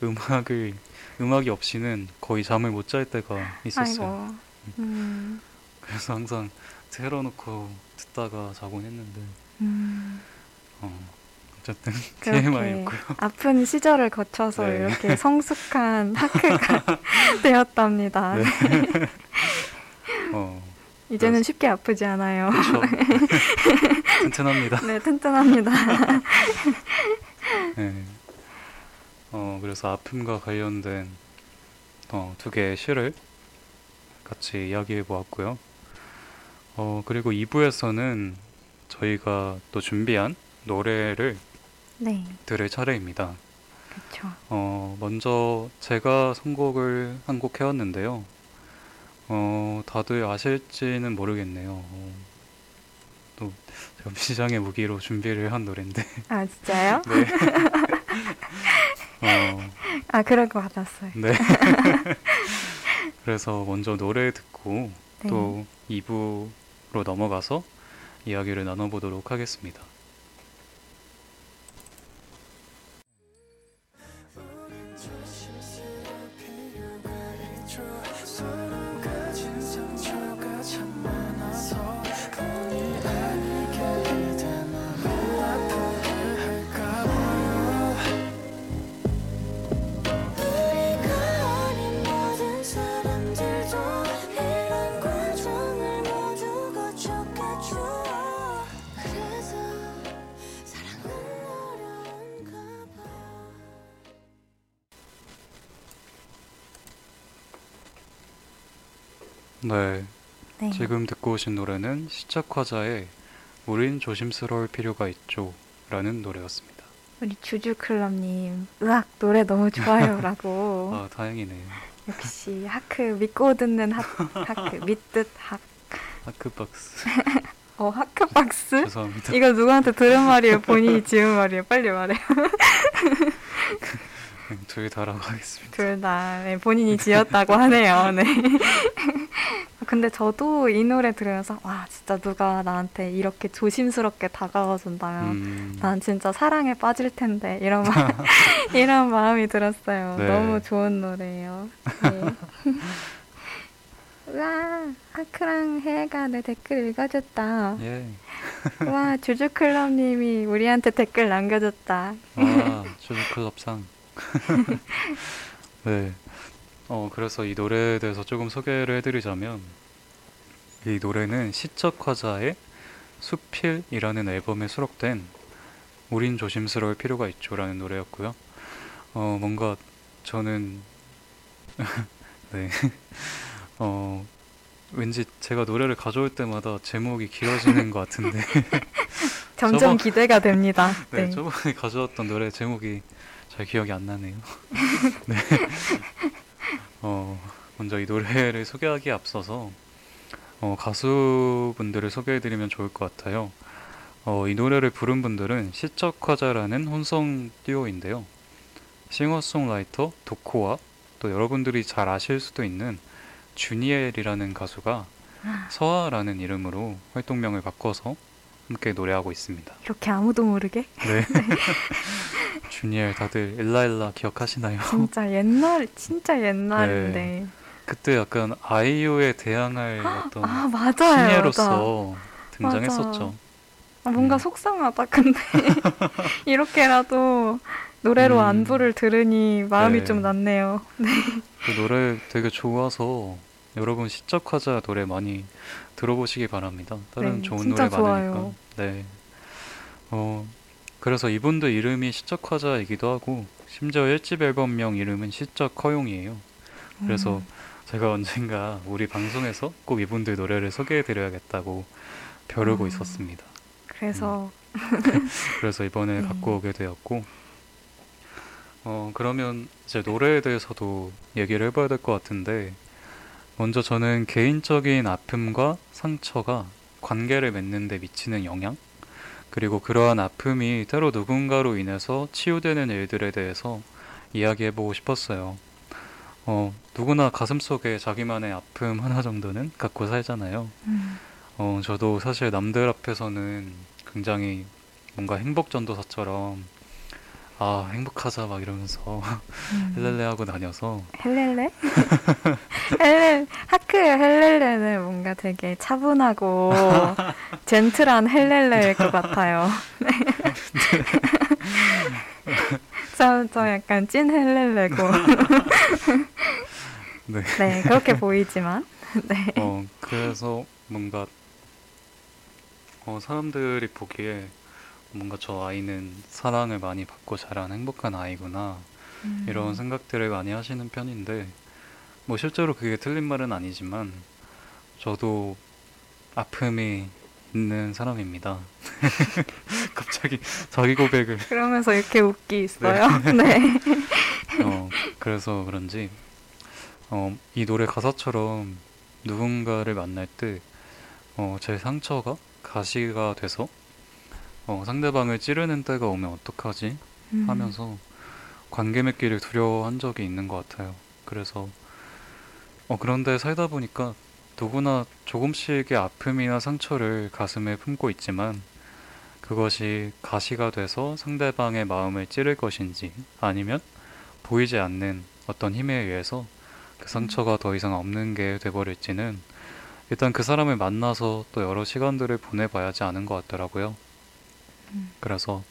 음악을 음악이 없이는 거의 잠을 못 잘 때가 있었어요. 아이고. 음, 그래서 항상 틀어놓고 듣다가 자곤 했는데 음, 어, 어쨌든 TMI였고요. 아픈 시절을 거쳐서 네. 이렇게 성숙한 하크가 되었답니다. 네. 어, 이제는 쉽게 아프지 않아요. 튼튼합니다. 네, 튼튼합니다. 네. 어, 그래서 아픔과 관련된 어, 두 개의 시를 같이 이야기해 보았고요. 어, 그리고 2부에서는 저희가 또 준비한 노래를 네, 들을 차례입니다. 그렇죠. 어, 먼저 제가 선곡을 한 곡 해왔는데요. 어, 다들 아실지는 모르겠네요. 어, 또 제가 시장의 무기로 준비를 한 노래인데. 아, 진짜요? 네. 어, 아, 그럴 것 같았어요. 네. 그래서 먼저 노래 듣고 네. 또 2부로 넘어가서 이야기를 나눠보도록 하겠습니다. 네. 네. 지금 듣고 오신 노래는 시착화자의 우린 조심스러울 필요가 있죠 라는 노래였습니다. 우리 주주클럽님, 으악, 노래 너무 좋아요 라고. 아, 다행이네요. 역시 하크 믿고 듣는 하, 하크 믿듯 하, 하크박스. 어 하크박스? 죄송합니다. 이거 누구한테 들은 말이에요? 본인이 지은 말이에요? 빨리 말해요. 둘 다라고 하겠습니다. 둘 다 네, 본인이 지었다고 하네요. 네. 근데 저도 이 노래 들으면서 와 진짜 누가 나한테 이렇게 조심스럽게 다가와 준다면 음, 난 진짜 사랑에 빠질 텐데 이런 마, 이런 마음이 들었어요. 네. 너무 좋은 노래예요. 네. 와 하크랑 해가 내 댓글 읽어줬다. 예. 와 주주클럽님이 우리한테 댓글 남겨줬다. 아, 조주클럽상. 네. 어, 그래서 이 노래에 대해서 조금 소개를 해드리자면, 이 노래는 시척화자의 수필이라는 앨범에 수록된 우린 조심스러울 필요가 있죠라는 노래였고요. 어, 뭔가 저는, 네. 어, 왠지 제가 노래를 가져올 때마다 제목이 길어지는 것 같은데, 점점 저번- 기대가 됩니다. 네, 네. 저번에 가져왔던 노래 제목이 잘 기억이 안 나네요. 네. 어, 먼저 이 노래를 소개하기에 앞서서 어, 가수분들을 소개해드리면 좋을 것 같아요. 어, 이 노래를 부른 분들은 시적화자라는 혼성 듀오인데요. 싱어송라이터 도코와 또 여러분들이 잘 아실 수도 있는 주니엘이라는 가수가 서아라는 이름으로 활동명을 바꿔서 함께 노래하고 있습니다. 이렇게 아무도 모르게? 네. 주니엘 다들 일라일라 기억하시나요? 진짜 옛날, 진짜 옛날인데. 그때 약간 아이유에 대항할 어떤 아, 맞아요. 신예로서 등장했었죠. 아, 뭔가 음. 속상하다. 근데 이렇게라도 노래로 음. 안부를 들으니 마음이 네. 좀 낫네요. 그 노래 되게 좋아서 여러분 시적화자 노래 많이 들어보시기 바랍니다. 다른 네, 좋은 노래 많으니까. 좋아요. 네. 어, 그래서 이분도 이름이 시적화자이기도 하고 심지어 1집 앨범명 이름은 시적 허용이에요. 그래서 음. 제가 언젠가 우리 방송에서 꼭 이분들 노래를 소개해드려야겠다고 벼르고 음. 있었습니다. 그래서 그래서 이번에 네. 갖고 오게 되었고, 어, 그러면 이제 노래에 대해서도 얘기를 해봐야 될 것 같은데, 먼저 저는 개인적인 아픔과 상처가 관계를 맺는 데 미치는 영향, 그리고 그러한 아픔이 때로 누군가로 인해서 치유되는 일들에 대해서 이야기해보고 싶었어요. 어, 누구나 가슴속에 자기만의 아픔 하나 정도는 갖고 살잖아요. 음, 어, 저도 사실 남들 앞에서는 굉장히 뭔가 행복 전도사처럼 아, 행복하자 막 이러면서 음. 헬렐레 하고 다녀서 헬렐레? 헬렐 하크의 헬렐레는 뭔가 되게 차분하고 젠틀한 헬렐레일 것 같아요. 네. 저, 저 약간 찐 헬렐레고. 네. 네, 그렇게 보이지만. 네. 어, 그래서 뭔가 어, 사람들이 보기에 뭔가 저 아이는 사랑을 많이 받고 자란 행복한 아이구나 음. 이런 생각들을 많이 하시는 편인데 뭐 실제로 그게 틀린 말은 아니지만 저도 아픔이 있는 사람입니다. 갑자기 자기 고백을 그러면서 이렇게 웃기 있어요. 네. 어, 그래서 그런지 어, 이 노래 가사처럼 누군가를 만날 때 어, 제 상처가 가시가 돼서 어, 상대방을 찌르는 때가 오면 어떡하지 음. 하면서 관계 맺기를 두려워한 적이 있는 것 같아요. 그래서 어, 그런데 살다 보니까 누구나 조금씩의 아픔이나 상처를 가슴에 품고 있지만 그것이 가시가 돼서 상대방의 마음을 찌를 것인지 아니면 보이지 않는 어떤 힘에 의해서 그 상처가 더 이상 없는 게 돼버릴지는 일단 그 사람을 만나서 또 여러 시간들을 보내봐야지 아는 것 같더라고요. 음. 그래서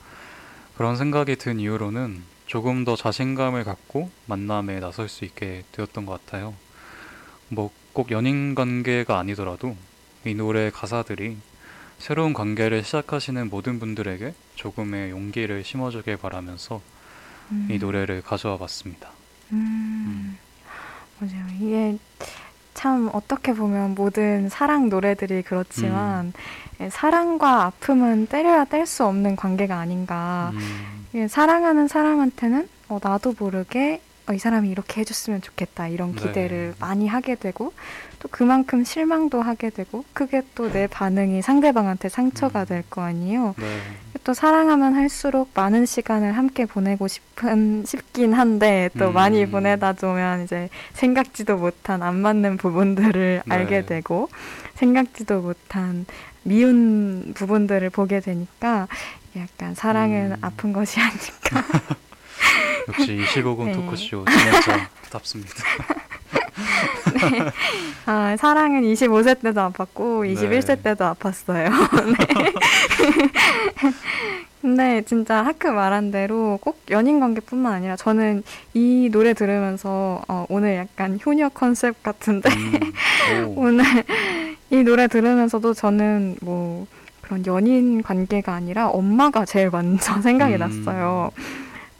그런 생각이 든 이후로는 조금 더 자신감을 갖고 만남에 나설 수 있게 되었던 것 같아요. 뭐 꼭 연인 관계가 아니더라도 이 노래 가사들이 새로운 관계를 시작하시는 모든 분들에게 조금의 용기를 심어주길 바라면서 음. 이 노래를 가져와 봤습니다. 음. 맞아요. 이게 참 어떻게 보면 모든 사랑 노래들이 그렇지만 예, 사랑과 아픔은 때려야 뗄 수 없는 관계가 아닌가. 음, 이게 사랑하는 사람한테는 어, 나도 모르게 어, 이 사람이 이렇게 해줬으면 좋겠다 이런 네. 기대를 많이 하게 되고 또 그만큼 실망도 하게 되고 그게 또 내 반응이 상대방한테 상처가 음. 될거 아니에요. 네, 또 사랑하면 할수록 많은 시간을 함께 보내고 싶은 싶긴 한데 또 음. 많이 보내다 보면 이제 생각지도 못한 안 맞는 부분들을 네. 알게 되고 생각지도 못한 미운 부분들을 보게 되니까 약간 사랑은 음. 아픈 것이 아닐까. 역시 25금 네. 토크쇼 진행자 답습니다. 아, 사랑은 25세 때도 아팠고 네. 21세 때도 아팠어요. 네. 근데 진짜 하크 말한 대로 꼭 연인 관계뿐만 아니라 저는 이 노래 들으면서 어, 오늘 약간 효녀 컨셉 같은데 음, 오, 오늘 이 노래 들으면서도 저는 뭐 그런 연인 관계가 아니라 엄마가 제일 먼저 생각이 음. 났어요.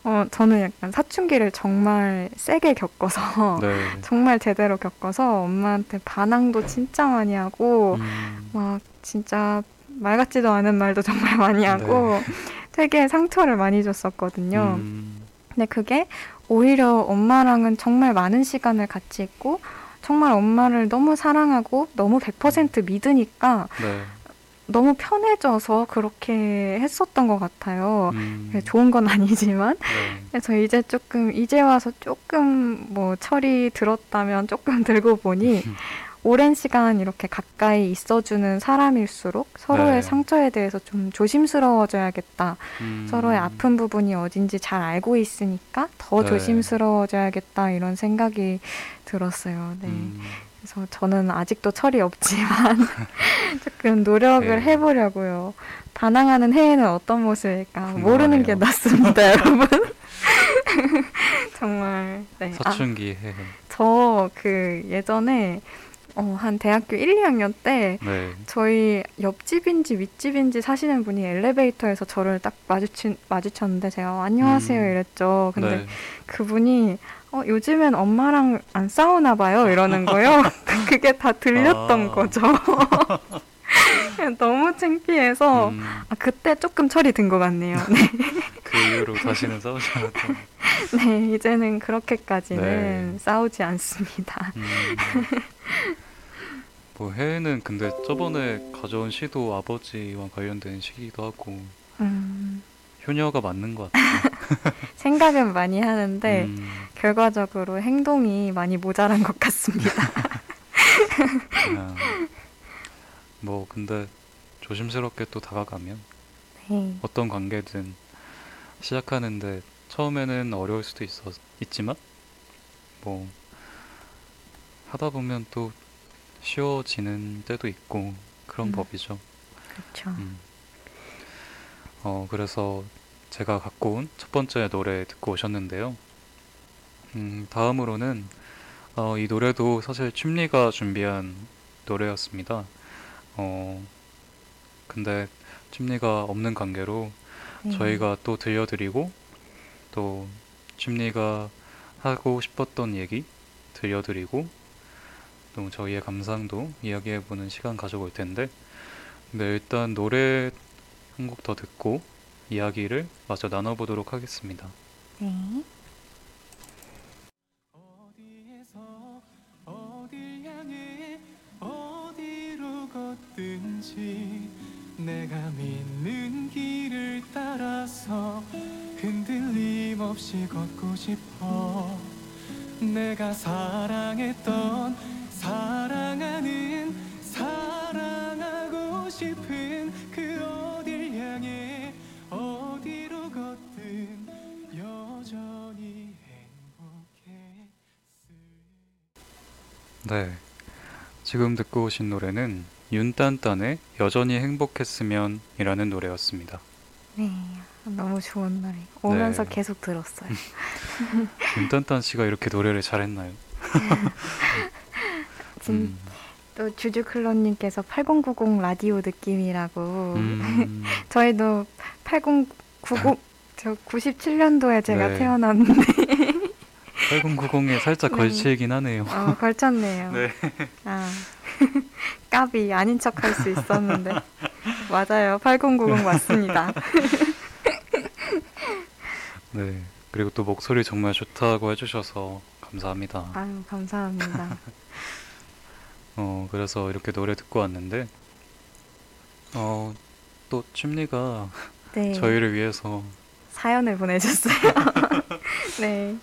어, 저는 약간 사춘기를 정말 세게 겪어서 네, 정말 제대로 겪어서 엄마한테 반항도 진짜 많이 하고 음, 막 진짜 말 같지도 않은 말도 정말 많이 하고 되게 상처를 많이 줬었거든요. 음, 근데 그게 오히려 엄마랑은 정말 많은 시간을 같이 있고 정말 엄마를 너무 사랑하고 너무 100% 믿으니까 네, 너무 편해져서 그렇게 했었던 것 같아요. 음, 좋은 건 아니지만 네, 그래서 이제 조금 이제 와서 조금 뭐 철이 들었다면 조금 들고 보니 오랜 시간 이렇게 가까이 있어주는 사람일수록 서로의 네. 상처에 대해서 좀 조심스러워져야겠다. 음, 서로의 아픈 부분이 어딘지 잘 알고 있으니까 더 네. 조심스러워져야겠다 이런 생각이 들었어요. 네. 음, 그래서 저는 아직도 철이 없지만 조금 노력을 네. 해보려고요. 반항하는 해에는 어떤 모습일까 모르는 게 궁금하네요. 낫습니다, 여러분. 정말 네. 아, 사춘기 해. 저 그 예전에 어, 한 대학교 1, 2학년 때 네, 저희 옆집인지 윗집인지 사시는 분이 엘리베이터에서 저를 딱 마주친, 마주쳤는데 제가 안녕하세요 음. 이랬죠. 근데 네, 그분이 어, 요즘엔 엄마랑 안 싸우나 봐요 이러는 거예요. 그게 다 들렸던 아. 거죠. 너무 창피해서 음, 아, 그때 조금 철이 든 것 같네요. 네. 그 이후로 다시는 싸우지 않았던. 네, 이제는 그렇게까지는 네. 싸우지 않습니다. 음, 뭐 해외는 근데 저번에 가져온 시도 아버지와 관련된 시기도 하고 음, 효녀가 맞는 것 같아요. 생각은 많이 하는데 음, 결과적으로 행동이 많이 모자란 것 같습니다. 그냥 뭐 근데 조심스럽게 또 다가가면 네. 어떤 관계든 시작하는데 처음에는 어려울 수도 있어 있지만 뭐 하다 보면 또 쉬워지는 때도 있고 그런 음. 법이죠. 그렇죠. 음. 어 그래서 제가 갖고 온 첫 번째 노래 듣고 오셨는데요. 음, 다음으로는 어, 이 노래도 사실 춤리가 준비한 노래였습니다. 어, 근데 찜리가 없는 관계로 네. 저희가 또 들려드리고 또 찜리가 하고 싶었던 얘기 들려드리고 또 저희의 감상도 이야기해보는 시간 가져볼 텐데 근데 일단 노래 한 곡 더 듣고 이야기를 마저 나눠보도록 하겠습니다. 네. 어디에서 어딜 향해 어디로 걷든지 내가 믿는 길을 따라서 흔들림 없이 걷고 싶어 내가 사랑했던 사랑하는 네. 지금 듣고 오신 노래는 윤딴딴의 여전히 행복했으면 이라는 노래였습니다. 네. 너무 좋은 노래. 오면서 네. 계속 들었어요. 윤딴딴 씨가 이렇게 노래를 잘했나요? 진, 음, 또 주주클로님께서 8090 라디오 느낌이라고. 음, 저희도 8090, 저 97년도에 제가 네. 태어났는데, 8090에 살짝 네. 걸치긴 하네요. 어, 걸쳤네요. 네. 아, 까비 아닌 척 할 수 있었는데. 맞아요. 8090 맞습니다. 네. 그리고 또 목소리 정말 좋다고 해주셔서 감사합니다. 아유, 감사합니다. 어, 그래서 이렇게 노래 듣고 왔는데, 어, 또 찜리가 네. 저희를 위해서 사연을 보내줬어요. 네.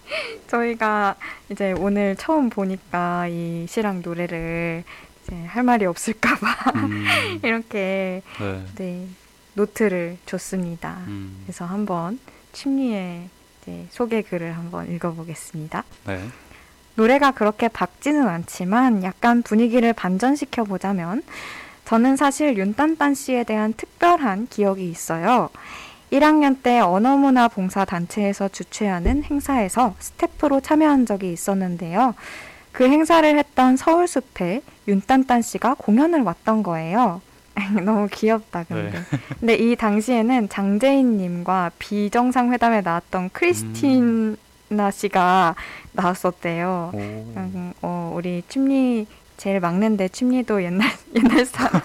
저희가 이제 오늘 처음 보니까 이 시랑 노래를 이제 할 말이 없을까봐 음, 이렇게 네. 네, 노트를 줬습니다. 음, 그래서 한번 침리의 소개 글을 한번 읽어보겠습니다. 네. 노래가 그렇게 밝지는 않지만 약간 분위기를 반전시켜 보자면 저는 사실 윤딴딴 씨에 대한 특별한 기억이 있어요. 1학년 때 언어문화 봉사 단체에서 주최하는 행사에서 스태프로 참여한 적이 있었는데요. 그 행사를 했던 서울숲에 윤딴딴 씨가 공연을 왔던 거예요. 너무 귀엽다, 근데. 네. 근데 이 당시에는 장재인 님과 비정상 회담에 나왔던 크리스티나 씨가 나왔었대요. 오, 음, 어, 우리 춤리 제일 막는데 춤리도 옛날 옛날 사람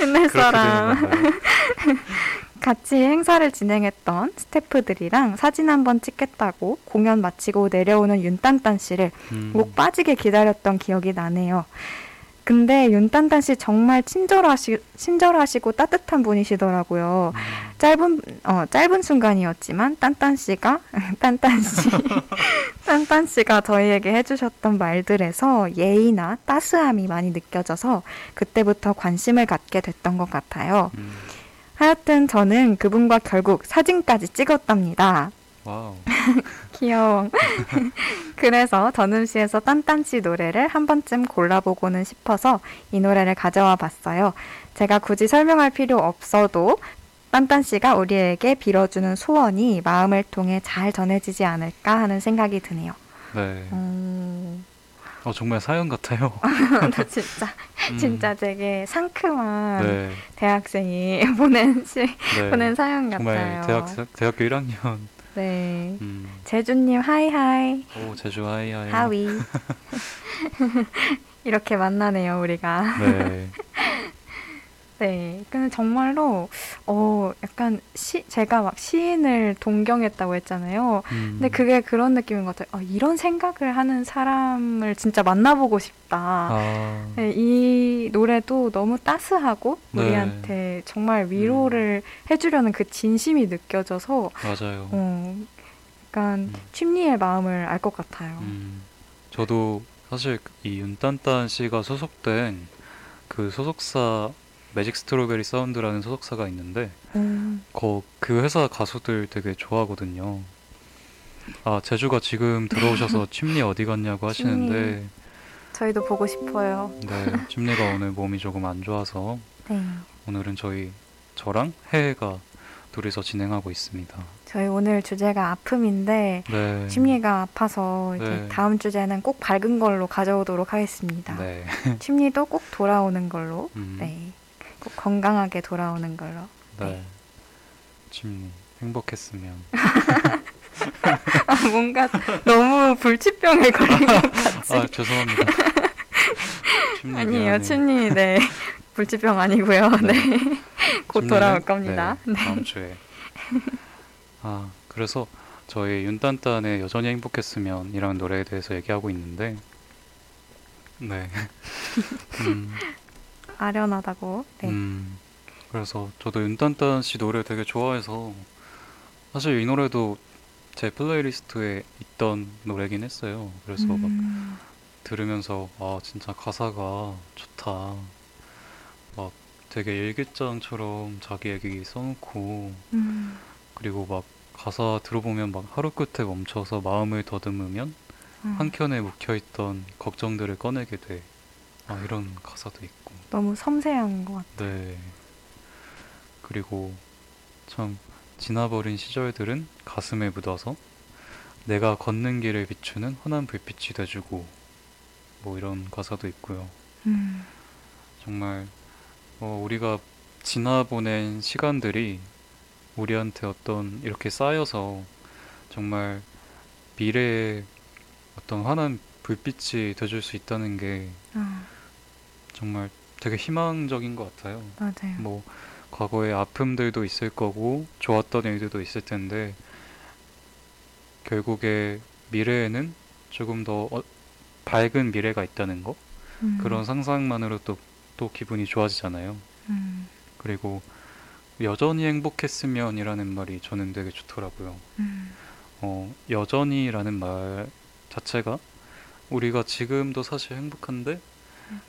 옛날 사람? 같이 행사를 진행했던 스태프들이랑 사진 한 번 찍겠다고 공연 마치고 내려오는 윤딴딴 씨를 음, 목 빠지게 기다렸던 기억이 나네요. 근데 윤딴딴 씨 정말 친절하시, 친절하시고 따뜻한 분이시더라고요. 음, 짧은 어 짧은 순간이었지만 딴딴 씨가 딴딴 씨 딴딴 씨가 저희에게 해주셨던 말들에서 예의나 따스함이 많이 느껴져서 그때부터 관심을 갖게 됐던 것 같아요. 음, 하여튼 저는 그분과 결국 사진까지 찍었답니다. Wow. 귀여워. 그래서 전음시에서 딴딴씨 노래를 한 번쯤 골라보고는 싶어서 이 노래를 가져와 봤어요. 제가 굳이 설명할 필요 없어도 딴딴씨가 우리에게 빌어주는 소원이 마음을 통해 잘 전해지지 않을까 하는 생각이 드네요. 네. 음, 어, 정말 사연 같아요. 나 진짜, 음, 진짜 되게 상큼한 네. 대학생이 보낸, 시, 네. 보낸 사연 정말 같아요. 대학, 대학교 1학년. 네. 음, 제주님, hi hi. 오, 제주 hi hi. 하위. 이렇게 만나네요, 우리가. 네. 네. 근데 정말로, 어, 약간 시, 제가 막 시인을 동경했다고 했잖아요. 음, 근데 그게 그런 느낌인 것 같아요. 어, 이런 생각을 하는 사람을 진짜 만나보고 싶다. 아, 네, 이 노래도 너무 따스하고 네. 우리한테 정말 위로를 해주려는 그 진심이 느껴져서 맞아요. 어, 약간 음. 침리의 마음을 알 것 같아요. 음, 저도 사실 이 윤딴딴 씨가 소속된 그 소속사 매직 스트로베리 사운드라는 소속사가 있는데 음, 거, 그 회사 가수들 되게 좋아하거든요. 아, 제주가 지금 들어오셔서 침리 어디 갔냐고 하시는데 저희도 보고 싶어요. 네, 침리가 오늘 몸이 조금 안 좋아서 네. 오늘은 저희 저랑 혜혜가 둘이서 진행하고 있습니다. 저희 오늘 주제가 아픔인데 네. 침리가 아파서 네. 다음 주제는 꼭 밝은 걸로 가져오도록 하겠습니다. 네. 침리도 꼭 돌아오는 걸로. 음, 네. 꼭 건강하게 돌아오는 걸로. 네. 침리 행복했으면. 아, 뭔가 너무 불치병에 걸린 것 같지? 아 죄송합니다. 아니에요, 미안해요. 침리. 네. 불치병 아니고요. 네. 곧 침리는, 돌아올 겁니다. 네, 다음 주에. 아 그래서 저희 윤딴딴의 여전히 행복했으면이라는 노래에 대해서 얘기하고 있는데, 네. 음, 아련하다고. 네. 음, 그래서 저도 윤딴딴 씨 노래 되게 좋아해서 사실 이 노래도 제 playlist에 있던 노래긴 했어요. 그래서 막 음, 들으면서 아 진짜 가사가 좋다. 막 되게 일기장처럼 자기 얘기 써놓고 음, 그리고 막 가사 들어보면 막 하루 끝에 멈춰서 마음을 더듬으면 음. 한 켠에 묵혀있던 걱정들을 꺼내게 돼. 아 이런 가사도 있고. 너무 섬세한 것 같아. 네. 그리고 참 지나버린 시절들은 가슴에 묻어서 내가 걷는 길을 비추는 환한 불빛이 돼주고 뭐 이런 가사도 있고요. 음, 정말 어, 우리가 지나보낸 시간들이 우리한테 어떤 이렇게 쌓여서 정말 미래에 어떤 환한 불빛이 돼줄 수 있다는 게 아, 정말 되게 희망적인 것 같아요. 맞아요. 뭐 과거에 아픔들도 있을 거고 좋았던 일들도 있을 텐데 결국에 미래에는 조금 더 어- 밝은 미래가 있다는 거 음, 그런 상상만으로 또, 또 기분이 좋아지잖아요. 음, 그리고 여전히 행복했으면이라는 말이 저는 되게 좋더라고요. 음, 어, 여전히라는 말 자체가 우리가 지금도 사실 행복한데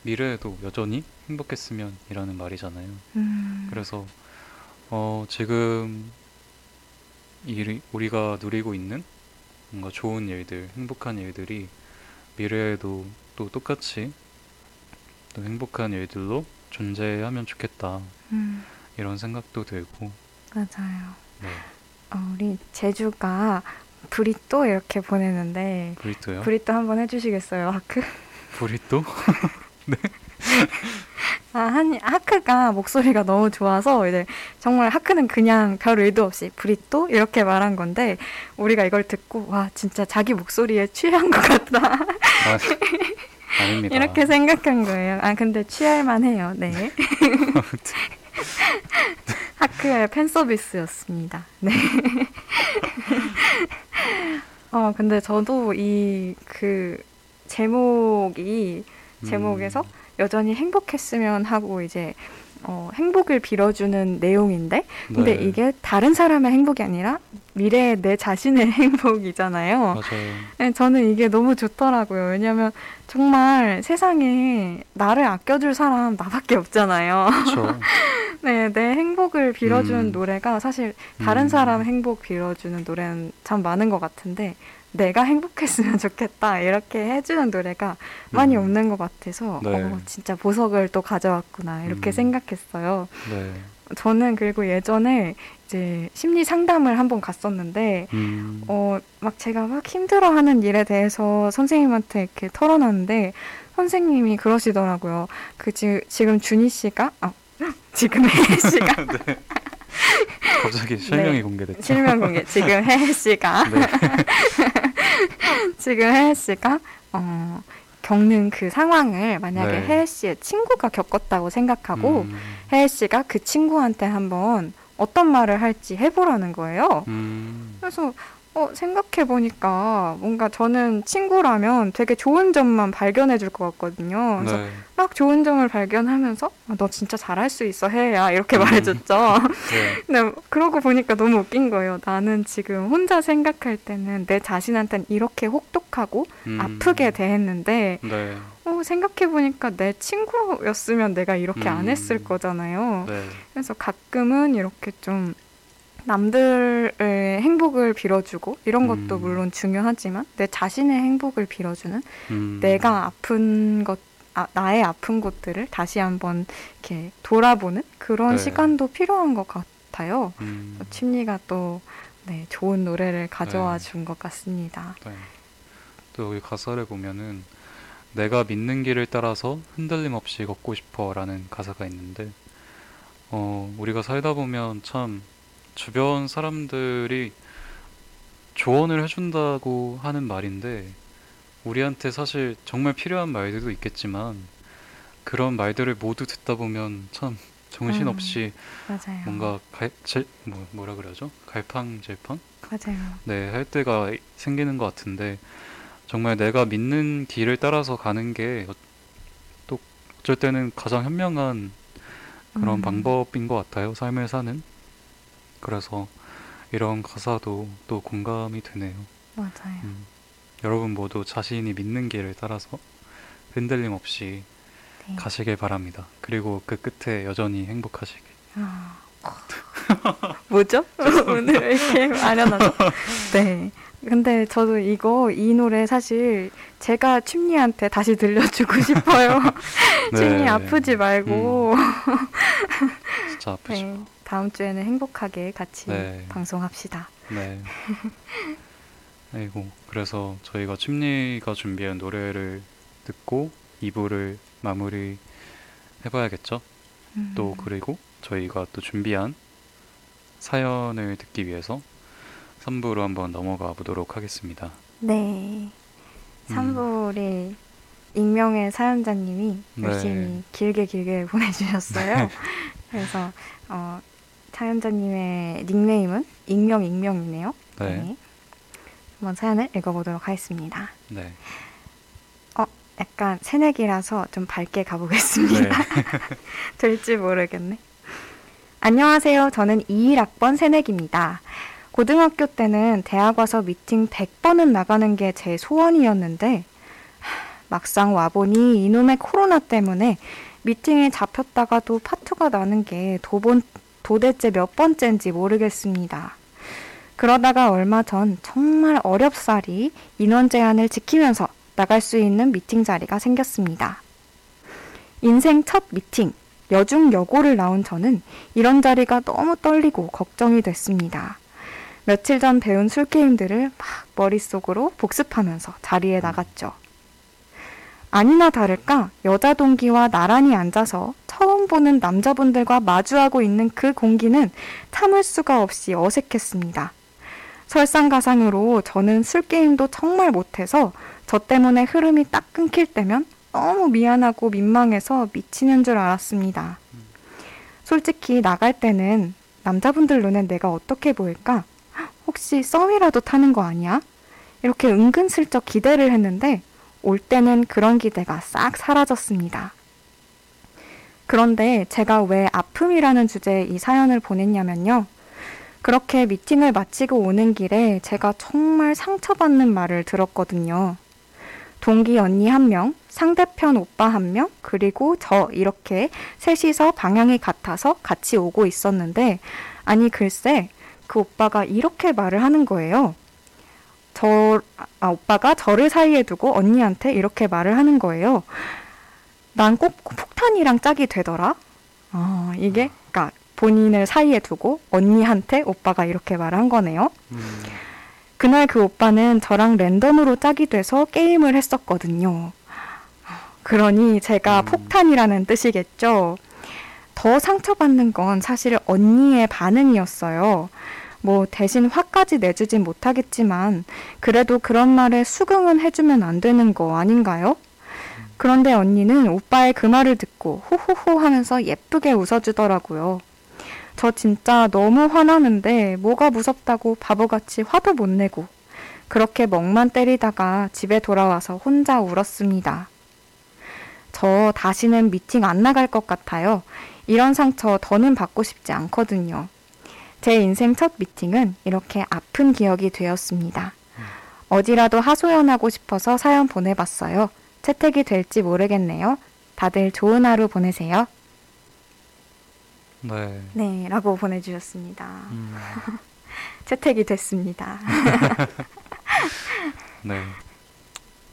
미래에도 여전히 행복했으면이라는 말이잖아요. 음, 그래서 어, 지금 이, 우리가 누리고 있는 뭔가 좋은 일들, 행복한 일들이 미래에도 또 똑같이 또 행복한 일들로 존재하면 좋겠다 음, 이런 생각도 들고 맞아요. 네, 어, 우리 제주가 브리또 이렇게 보내는데 브리또요? 브리또 한번 해주시겠어요, 하크? 브리또? 아, 한, 하크가 목소리가 너무 좋아서 이제 정말 하크는 그냥 별 의도 없이 브리또 이렇게 말한 건데 우리가 이걸 듣고 와 진짜 자기 목소리에 취한 것 같다 아, 아닙니다. 이렇게 생각한 거예요. 아 근데 취할만 해요. 네. 하크의 팬 서비스였습니다. 네. 어 근데 저도 이 그 제목이 제목에서 음, 여전히 행복했으면 하고 이제 어, 행복을 빌어주는 내용인데 근데 네, 이게 다른 사람의 행복이 아니라 미래의 내 자신의 행복이잖아요. 맞아요. 네, 저는 이게 너무 좋더라고요. 왜냐면 정말 세상에 나를 아껴줄 사람 나밖에 없잖아요. 그렇죠. 네, 내 행복을 빌어주는 음. 노래가 사실 다른 음. 사람 행복 빌어주는 노래는 참 많은 것 같은데 내가 행복했으면 좋겠다 이렇게 해주는 노래가 많이 음. 없는 것 같아서 네. 어, 진짜 보석을 또 가져왔구나 이렇게 음. 생각했어요. 네. 저는 그리고 예전에 이제 심리 상담을 한번 갔었는데 음, 어, 막 제가 막 힘들어하는 일에 대해서 선생님한테 이렇게 털어놨는데 선생님이 그러시더라고요. 그 지, 지금 준희 씨가 아, 지금 혜혜 씨가 네. 갑자기 실명이 네. 공개됐죠. 실명 공개 지금 혜혜 씨가 네. 지금 혜혜 씨가 어, 겪는 그 상황을 만약에 네. 혜혜 씨의 친구가 겪었다고 생각하고 음, 혜혜 씨가 그 친구한테 한번 어떤 말을 할지 해보라는 거예요. 음, 그래서 어, 생각해 보니까 뭔가 저는 친구라면 되게 좋은 점만 발견해 줄 것 같거든요. 그래서 네. 막 좋은 점을 발견하면서 아, 너 진짜 잘할 수 있어 해야 이렇게 음. 말해줬죠. 네. 근데 그러고 보니까 너무 웃긴 거예요. 나는 지금 혼자 생각할 때는 내 자신한테는 이렇게 혹독하고 음, 아프게 대했는데 네. 어, 생각해 보니까 내 친구였으면 내가 이렇게 안 음. 했을 거잖아요. 네. 그래서 가끔은 이렇게 좀 남들의 행복을 빌어주고 이런 것도 음. 물론 중요하지만 내 자신의 행복을 빌어주는 음, 내가 아픈 것, 아, 나의 아픈 곳들을 다시 한번 이렇게 돌아보는 그런 네. 시간도 필요한 것 같, 같아요. 음, 침리가 또 네, 좋은 노래를 가져와 네. 준것 같습니다. 네. 또 여기 가사를 보면은 내가 믿는 길을 따라서 흔들림 없이 걷고 싶어라는 가사가 있는데 어, 우리가 살다 보면 참 주변 사람들이 조언을 해준다고 하는 말인데 우리한테 사실 정말 필요한 말들도 있겠지만 그런 말들을 모두 듣다 보면 참 정신없이 맞아요. 뭔가 갈, 제, 뭐, 뭐라 그러죠? 갈팡질팡? 맞아요. 네, 할 때가 생기는 것 같은데 정말 내가 믿는 길을 따라서 가는 게 또 어쩔 때는 가장 현명한 그런 음. 방법인 것 같아요, 삶을 사는. 그래서 이런 가사도 또 공감이 되네요. 맞아요. 음. 여러분 모두 자신이 믿는 길을 따라서 흔들림 없이 네. 가시길 바랍니다. 그리고 그 끝에 여전히 행복하시길. 아. 뭐죠? 오늘 왜 이렇게 아련하죠? 네. 근데 저도 이거 이 노래 사실 제가 춤니한테 다시 들려주고 싶어요. 춤니 네. 아프지 말고 진짜 아프죠. 네. 다음 주에는 행복하게 같이 네. 방송합시다. 네. 아이고, 그래서 저희가 춤리가 준비한 노래를 듣고 2부를 마무리 해봐야겠죠? 음. 또 그리고 저희가 또 준비한 사연을 듣기 위해서 3부로 한번 넘어가 보도록 하겠습니다. 네. 음. 3부를 익명의 사연자님이 네. 열심히 길게 길게 보내주셨어요. 그래서 어, 사연자님의 닉네임은 익명 익명이네요. 네. 한번 사연을 읽어보도록 하겠습니다. 네. 약간 새내기라서 좀 밝게 가보겠습니다. 될지 모르겠네. 안녕하세요. 저는 21학번 새내기입니다. 고등학교 때는 대학 와서 미팅 100번은 나가는 게 제 소원이었는데 하, 막상 와보니 이놈의 코로나 때문에 미팅에 잡혔다가도 파투가 나는 게 도본, 도대체 몇 번째인지 모르겠습니다. 그러다가 얼마 전 정말 어렵사리 인원 제한을 지키면서 나갈 수 있는 미팅 자리가 생겼습니다. 인생 첫 미팅, 여중 여고를 나온 저는 이런 자리가 너무 떨리고 걱정이 됐습니다. 며칠 전 배운 술게임들을 막 머릿속으로 복습하면서 자리에 나갔죠. 아니나 다를까 여자 동기와 나란히 앉아서 처음 보는 남자분들과 마주하고 있는 그 공기는 참을 수가 없이 어색했습니다. 설상가상으로 저는 술게임도 정말 못해서 저 때문에 흐름이 딱 끊길 때면 너무 미안하고 민망해서 미치는 줄 알았습니다. 솔직히 나갈 때는 남자분들 눈엔 내가 어떻게 보일까? 혹시 썸이라도 타는 거 아니야? 이렇게 은근슬쩍 기대를 했는데 올 때는 그런 기대가 싹 사라졌습니다. 그런데 제가 왜 아픔이라는 주제에 이 사연을 보냈냐면요. 그렇게 미팅을 마치고 오는 길에 제가 정말 상처받는 말을 들었거든요. 동기 언니 한 명, 상대편 오빠 한 명, 그리고 저 이렇게 셋이서 방향이 같아서 같이 오고 있었는데, 아니, 글쎄, 그 오빠가 이렇게 말을 하는 거예요. 저, 아, 오빠가 저를 사이에 두고 언니한테 이렇게 말을 하는 거예요. 난 꼭 폭탄이랑 짝이 되더라? 아, 이게, 그니까, 본인을 사이에 두고 언니한테 오빠가 이렇게 말한 거네요. 음, 그날 그 오빠는 저랑 랜덤으로 짝이 돼서 게임을 했었거든요. 그러니 제가 음. 폭탄이라는 뜻이겠죠. 더 상처받는 건 사실 언니의 반응이었어요. 뭐 대신 화까지 내주진 못하겠지만 그래도 그런 말에 수긍은 해주면 안 되는 거 아닌가요? 그런데 언니는 오빠의 그 말을 듣고 호호호 하면서 예쁘게 웃어주더라고요. 저 진짜 너무 화나는데 뭐가 무섭다고 바보같이 화도 못 내고 그렇게 멍만 때리다가 집에 돌아와서 혼자 울었습니다. 저 다시는 미팅 안 나갈 것 같아요. 이런 상처 더는 받고 싶지 않거든요. 제 인생 첫 미팅은 이렇게 아픈 기억이 되었습니다. 어디라도 하소연하고 싶어서 사연 보내봤어요. 채택이 될지 모르겠네요. 다들 좋은 하루 보내세요. 네. 네, 라고 보내주셨습니다. 음, 채택이 됐습니다. 네.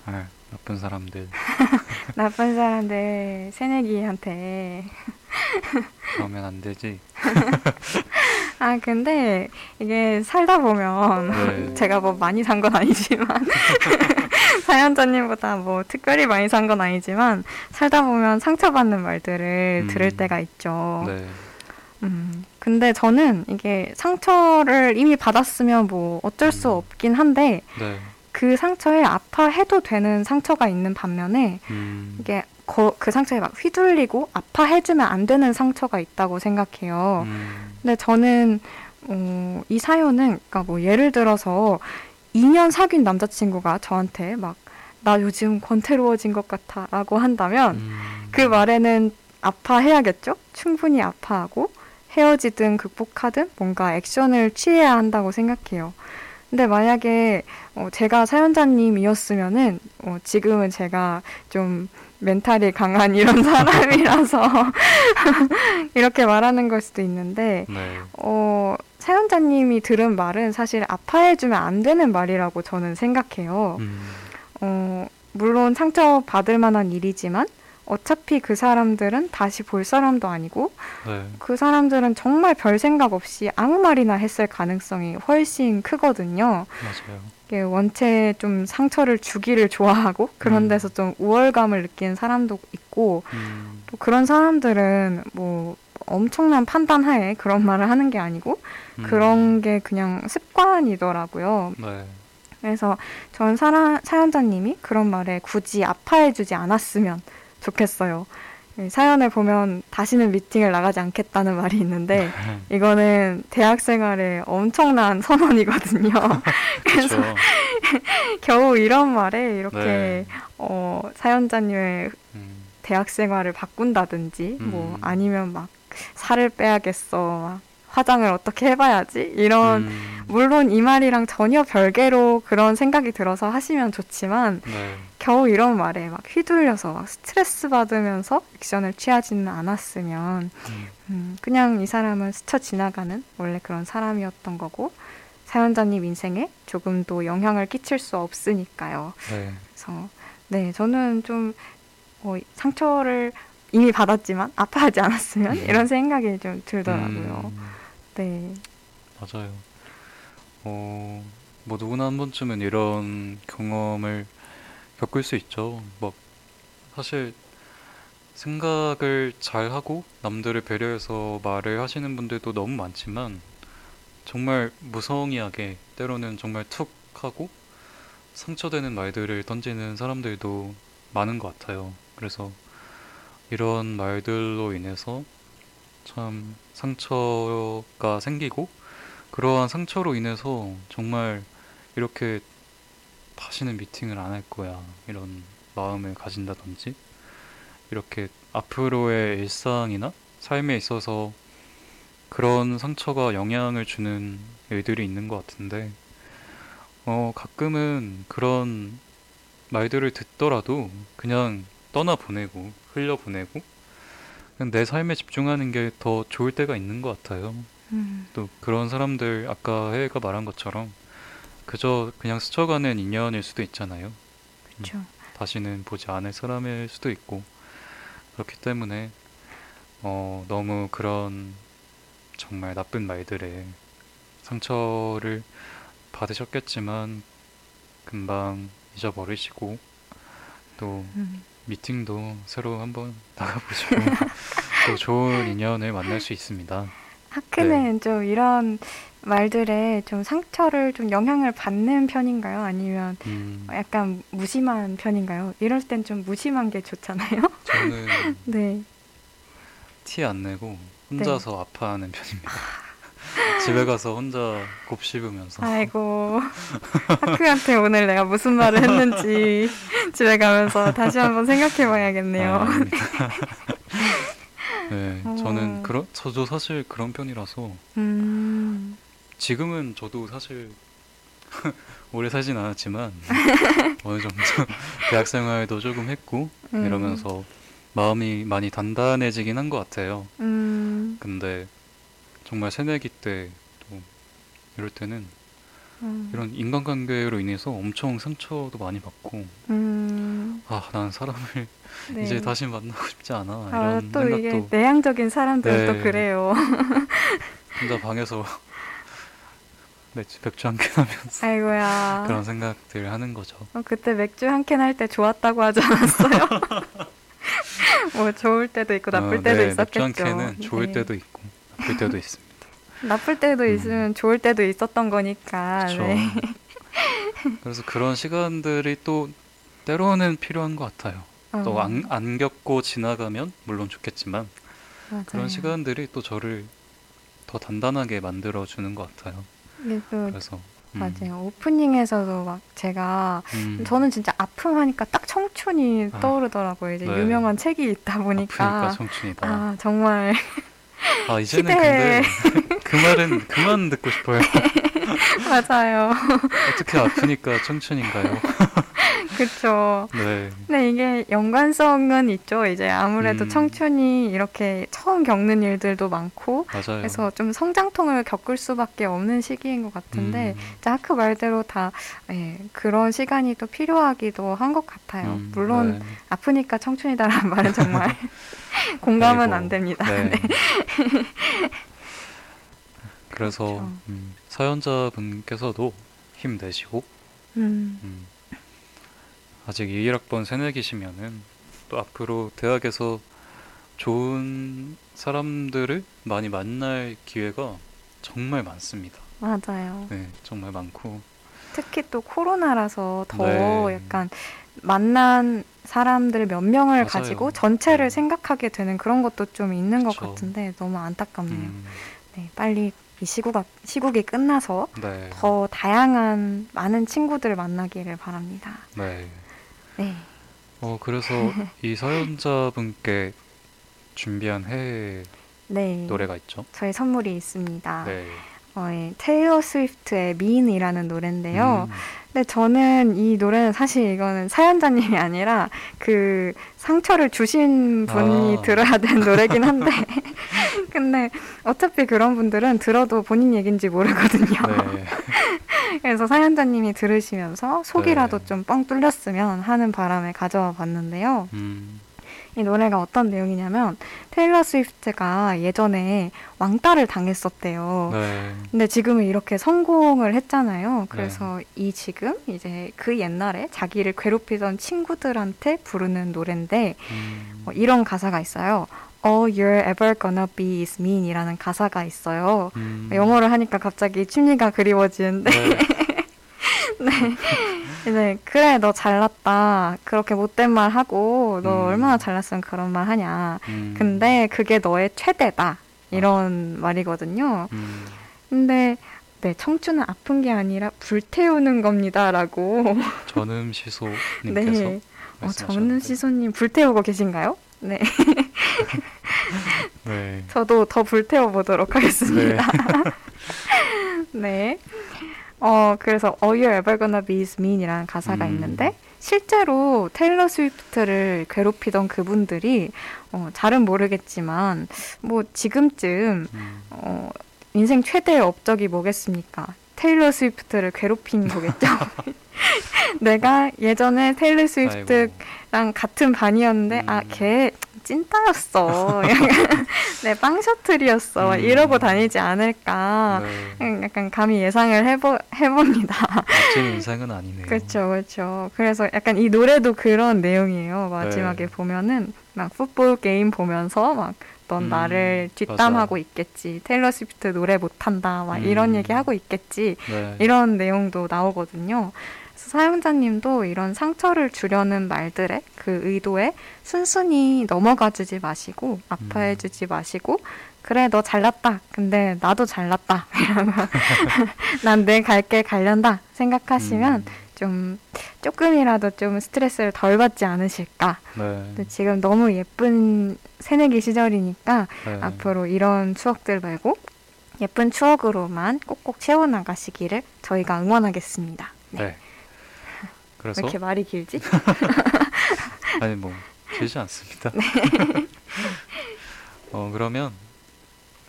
아, 나쁜 사람들. 나쁜 사람들 새내기한테 그러면 안 되지. 아, 근데 이게 살다 보면 네. 제가 뭐 많이 산 건 아니지만 사연자님보다 뭐 특별히 많이 산 건 아니지만 살다 보면 상처받는 말들을 음. 들을 때가 있죠. 네. 음, 근데 저는 이게 상처를 이미 받았으면 뭐 어쩔 수 음. 없긴 한데 네. 그 상처에 아파해도 되는 상처가 있는 반면에 음. 이게 거- 그 상처에 막 휘둘리고 아파해주면 안 되는 상처가 있다고 생각해요. 음. 근데 저는 어, 이 사연은 그러니까 뭐 예를 들어서 2년 사귄 남자친구가 저한테 막 나 요즘 권태로워진 것 같아라고 한다면 음. 그 말에는 아파해야겠죠? 충분히 아파하고 헤어지든 극복하든 뭔가 액션을 취해야 한다고 생각해요. 근데 만약에 어, 제가 사연자님이었으면은 어, 지금은 제가 좀 멘탈이 강한 이런 사람이라서 이렇게 말하는 걸 수도 있는데 네. 어, 사연자님이 들은 말은 사실 아파해주면 안 되는 말이라고 저는 생각해요. 음. 어, 물론 상처 받을 만한 일이지만 어차피 그 사람들은 다시 볼 사람도 아니고 네. 그 사람들은 정말 별 생각 없이 아무 말이나 했을 가능성이 훨씬 크거든요. 맞아요. 원체 좀 상처를 주기를 좋아하고 그런 음. 데서 좀 우월감을 느끼는 사람도 있고 음. 또 그런 사람들은 뭐 엄청난 판단하에 그런 말을 하는 게 아니고 음. 그런 게 그냥 습관이더라고요. 네. 그래서 전 사라, 사연자님이 그런 말에 굳이 아파해주지 않았으면 좋겠어요. 이 사연을 보면 다시는 미팅을 나가지 않겠다는 말이 있는데 이거는 대학 생활의 엄청난 선언이거든요. 그래서. 겨우 이런 말에 이렇게 네. 어, 사연자님의 음. 대학 생활을 바꾼다든지 뭐 음. 아니면 막 살을 빼야겠어, 막 화장을 어떻게 해봐야지 이런 음. 물론 이 말이랑 전혀 별개로 그런 생각이 들어서 하시면 좋지만 네. 겨우 이런 말에 막 휘둘려서 막 스트레스 받으면서 액션을 취하지는 않았으면 음. 음, 그냥 이 사람은 스쳐 지나가는 원래 그런 사람이었던 거고 사연자님 인생에 조금도 영향을 끼칠 수 없으니까요. 네. 그래서 네 저는 좀 어, 상처를 이미 받았지만 아파하지 않았으면 이런 생각이 좀 들더라고요. 음. 네. 맞아요. 어, 뭐 누구나 한 번쯤은 이런 경험을 겪을 수 있죠. 뭐 사실 생각을 잘 하고 남들을 배려해서 말을 하시는 분들도 너무 많지만 정말 무성의하게 때로는 정말 툭 하고 상처되는 말들을 던지는 사람들도 많은 것 같아요. 그래서 이런 말들로 인해서 참 상처가 생기고 그러한 상처로 인해서 정말 이렇게 다시는 미팅을 안 할 거야 이런 마음을 가진다든지 이렇게 앞으로의 일상이나 삶에 있어서 그런 상처가 영향을 주는 일들이 있는 것 같은데 어 가끔은 그런 말들을 듣더라도 그냥 떠나보내고 흘려보내고 내 삶에 집중하는 게 더 좋을 때가 있는 것 같아요. 음, 또 그런 사람들 아까 혜가 말한 것처럼 그저 그냥 스쳐가는 인연일 수도 있잖아요. 그렇죠. 다시는 보지 않을 사람일 수도 있고 그렇기 때문에 어, 너무 그런 정말 나쁜 말들에 상처를 받으셨겠지만 금방 잊어버리시고 또 음. 미팅도 새로 한번 나가보시고 또 좋은 인연을 만날 수 있습니다. 하크는 좀 이런 말들에 좀 상처를 좀 영향을 받는 편인가요? 아니면 음, 약간 무심한 편인가요? 이럴 땐 좀 무심한 게 좋잖아요. 저는 네. 티 안 내고 혼자서 아파하는 편입니다. 집에 가서 혼자 곱씹으면서 아이고 하크한테 오늘 내가 무슨 말을 했는지 집에 가면서 다시 한번 생각해봐야겠네요. 아. 네, 어. 저는 그런 저도 사실 그런 편이라서 음, 지금은 저도 사실 오래 살진 않았지만 어느 정도 대학 생활도 조금 했고 음. 이러면서 마음이 많이 단단해지긴 한 것 같아요. 음, 근데 정말 새내기 때 또 이럴 때는 음, 이런 인간관계로 인해서 엄청 상처도 많이 받고 음, 아, 난 사람을 네. 이제 다시 만나고 싶지 않아 아, 이런 또 이게 생각도 내향적인 사람들은 네. 또 그래요. 혼자 방에서 맥주, 맥주 한 캔 하면서 아이고야. 그런 생각들 하는 거죠. 어, 그때 맥주 한 캔 할 때 좋았다고 하지 않았어요? 뭐 좋을 때도 있고 나쁠 어, 때도 네, 있었겠죠. 맥주 한 캔은 좋을 네. 때도 있고 나쁠 때도 있습니다. 나쁠 때도 음. 있으면 좋을 때도 있었던 거니까. 그렇죠. 네. 그래서 그런 시간들이 또 때로는 필요한 것 같아요. 어, 또안 안 겪고 지나가면 물론 좋겠지만 맞아요. 그런 시간들이 또 저를 더 단단하게 만들어 주는 것 같아요. 또 그래서 음, 맞아요. 오프닝에서도 막 제가 음, 저는 진짜 아픔 하니까 딱 청춘이 아, 떠오르더라고요. 이제 네. 유명한 책이 있다 보니까 아프니까 청춘이다. 아, 이제는 시대에- 근데 그 말은 그만 듣고 싶어요. 맞아요. 어떻게 아프니까 청춘인가요? 그렇죠. 네. 근데 이게 연관성은 있죠. 이제 아무래도 음. 청춘이 이렇게 처음 겪는 일들도 많고 맞아요. 그래서 좀 성장통을 겪을 수밖에 없는 시기인 것 같은데 음, 진짜 아크 말대로 다 예, 그런 시간이 또 필요하기도 한 것 같아요. 음, 물론 네. 아프니까 청춘이다라는 말은 정말 공감은 아이고, 안 됩니다. 네. 그래서 그렇죠. 음, 사연자 분께서도 힘내시고 음, 음, 아직 21학번 새내기시면은 또 앞으로 대학에서 좋은 사람들을 많이 만날 기회가 정말 많습니다. 맞아요. 네, 정말 많고 특히 또 코로나라서 더 네. 약간 만난 사람들 몇 명을 맞아요. 가지고 전체를 네. 생각하게 되는 그런 것도 좀 있는 것 그쵸. 같은데 너무 안타깝네요. 음, 네, 빨리 이 시국가, 시국이 끝나서 네, 더 다양한 많은 친구들을 만나기를 바랍니다. 네. 네. 어 그래서 이 사연자분께 준비한 해외 네. 노래가 있죠. 저희 선물이 있습니다. 네. 어, 예, 테일러 스위프트의 미인이라는 노래인데요. 음, 근데 저는 이 노래는 사실 이거는 사연자님이 아니라 그 상처를 주신 분이 아. 들어야 되는 노래긴 한데 근데 어차피 그런 분들은 들어도 본인 얘기인지 모르거든요. 네. 그래서 사연자님이 들으시면서 속이라도 네. 좀뻥 뚫렸으면 하는 바람에 가져와 봤는데요. 음, 이 노래가 어떤 내용이냐면 테일러 스위프트가 예전에 왕따를 당했었대요. 네. 근데 지금은 이렇게 성공을 했잖아요. 그래서 이 지금 이제 그 옛날에 자기를 괴롭히던 친구들한테 부르는 노래인데 음, 어, 이런 가사가 있어요. All you're ever gonna be is mean이라는 가사가 있어요. 음, 영어를 하니까 갑자기 춤리가 그리워지는데 네. 이제 그래 너 잘났다. 그렇게 못된 말 하고 너 음. 얼마나 잘났으면 그런 말 하냐. 음, 근데 그게 너의 최대다. 이런 말이거든요. 음, 근데 네 청춘은 아픈 게 아니라 불태우는 겁니다라고. 전음 시소님께서 네. 어. 정은 시소님 불태우고 계신가요? 네. 네. 저도 더 불태워 보도록 하겠습니다. 네. 어, 그래서 All You're Ever Gonna Be Is Mean이라는 가사가 음. 있는데 실제로 테일러 스위프트를 괴롭히던 그분들이 어, 잘은 모르겠지만 뭐 지금쯤 음, 어, 인생 최대의 업적이 뭐겠습니까? 테일러 스위프트를 괴롭힌 거겠죠. 내가 예전에 테일러 스위프트랑 아이고. 같은 반이었는데 음. 아 걔 찐따였어. 내 빵셔틀이었어. 막 음. 이러고 다니지 않을까. 네. 음, 약간 감히 예상을 해보, 해봅니다. 멋진 인생은 아니네요. 그렇죠, 그렇죠. 그래서 약간 이 노래도 그런 내용이에요. 마지막에 네. 보면은 막 풋볼 게임 보면서 막 넌 음, 나를 뒷담하고 맞아. 있겠지. 테일러 스위프트 노래 못한다. 막 이런 음. 얘기 하고 있겠지. 네. 이런 내용도 나오거든요. 사용자님도 이런 상처를 주려는 말들의 그 의도에 순순히 넘어가 주지 마시고 아파해 음. 주지 마시고 그래 너 잘났다. 근데 나도 잘났다. 난내갈길 가련다 생각하시면 음, 좀 조금이라도 좀 스트레스를 덜 받지 않으실까. 네. 지금 너무 예쁜 새내기 시절이니까 네. 앞으로 이런 추억들 말고 예쁜 추억으로만 꼭꼭 채워나가시기를 저희가 응원하겠습니다. 네. 네. 왜 그래서 이렇게 말이 길지? 아니 뭐 길지 않습니다. 네. 어 그러면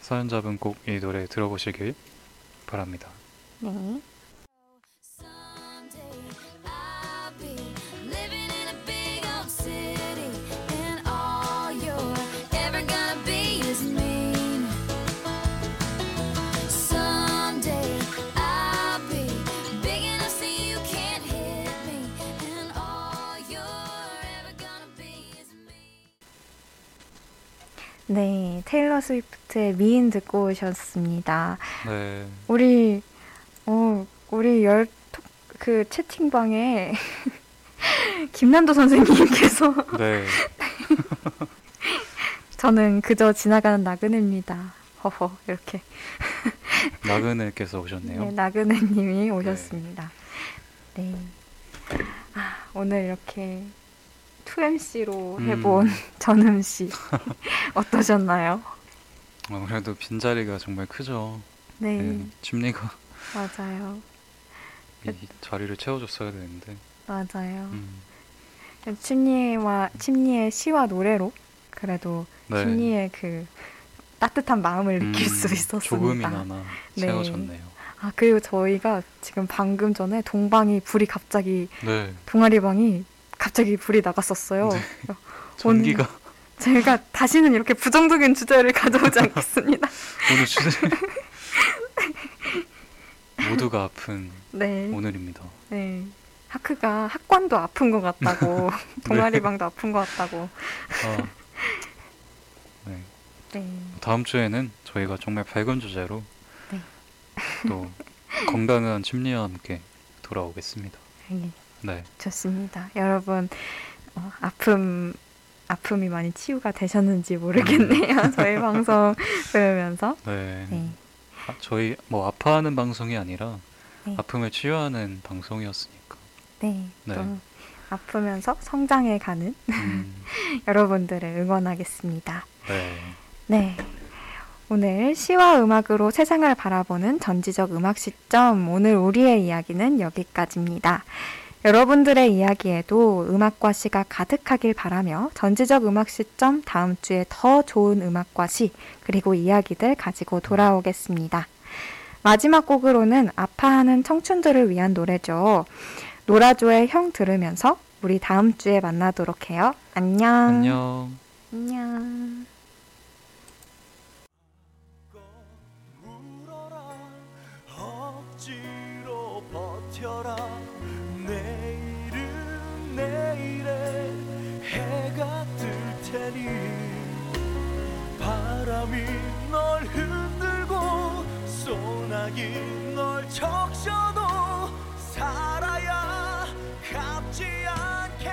사연자분 꼭 이 노래 들어보시길 바랍니다. 네. 네, 테일러 스위프트의 미인 듣고 오셨습니다. 네. 우리 어 우리 열그 채팅방에 김난도 선생님께서 네. 저는 그저 지나가는 나그네입니다. 허허 이렇게 나그네께서 오셨네요. 네, 나그네님이 오셨습니다. 네. 아, 오늘 이렇게 2MC로 음. 해본 전음 씨 어떠셨나요? 어, 그래도 빈자리가 정말 크죠. 네, 네. 침리가 맞아요, 이 자리를 채워줬어야 되는데. 맞아요. 음. 침리와 침리의 시와 노래로 그래도 네. 침리의 그 따뜻한 마음을 느낄 음, 수 있었습니다. 조금이나마 네. 채워졌네요. 아 그리고 저희가 지금 방금 전에 동방이 불이 갑자기 네. 동아리방이 갑자기 불이 나갔었어요. 전기가 제가 다시는 이렇게 부정적인 주제를 가져오지 않겠습니다. 오늘 주제 모두가 아픈 네, 오늘입니다. 네. 하크가 학관도 아픈 것 같다고 동아리방도 아픈 것 같다고. 아, 네. 네, 다음 주에는 저희가 정말 밝은 주제로 네. 또 건강한 침리와 함께 돌아오겠습니다. 네, 네. 좋습니다. 여러분 어, 아픔 아픔이 많이 치유가 되셨는지 모르겠네요. 저희 방송 들으면서. 네. 네, 아, 저희 뭐 아파하는 방송이 아니라 네. 아픔을 치유하는 방송이었으니까. 네, 네. 또 아프면서 성장해 가는 음, 여러분들을 응원하겠습니다. 네. 네. 오늘 시와 음악으로 세상을 바라보는 전지적 음악 시점. 오늘 우리의 이야기는 여기까지입니다. 여러분들의 이야기에도 음악과 시가 가득하길 바라며 전지적 음악 시점 다음 주에 더 좋은 음악과 시 그리고 이야기들 가지고 돌아오겠습니다. 마지막 곡으로는 아파하는 청춘들을 위한 노래죠. 노라조의 형 들으면서 우리 다음 주에 만나도록 해요. 안녕. 안녕. 안녕. 소나기 널 적셔도 살아야 갚지 않게.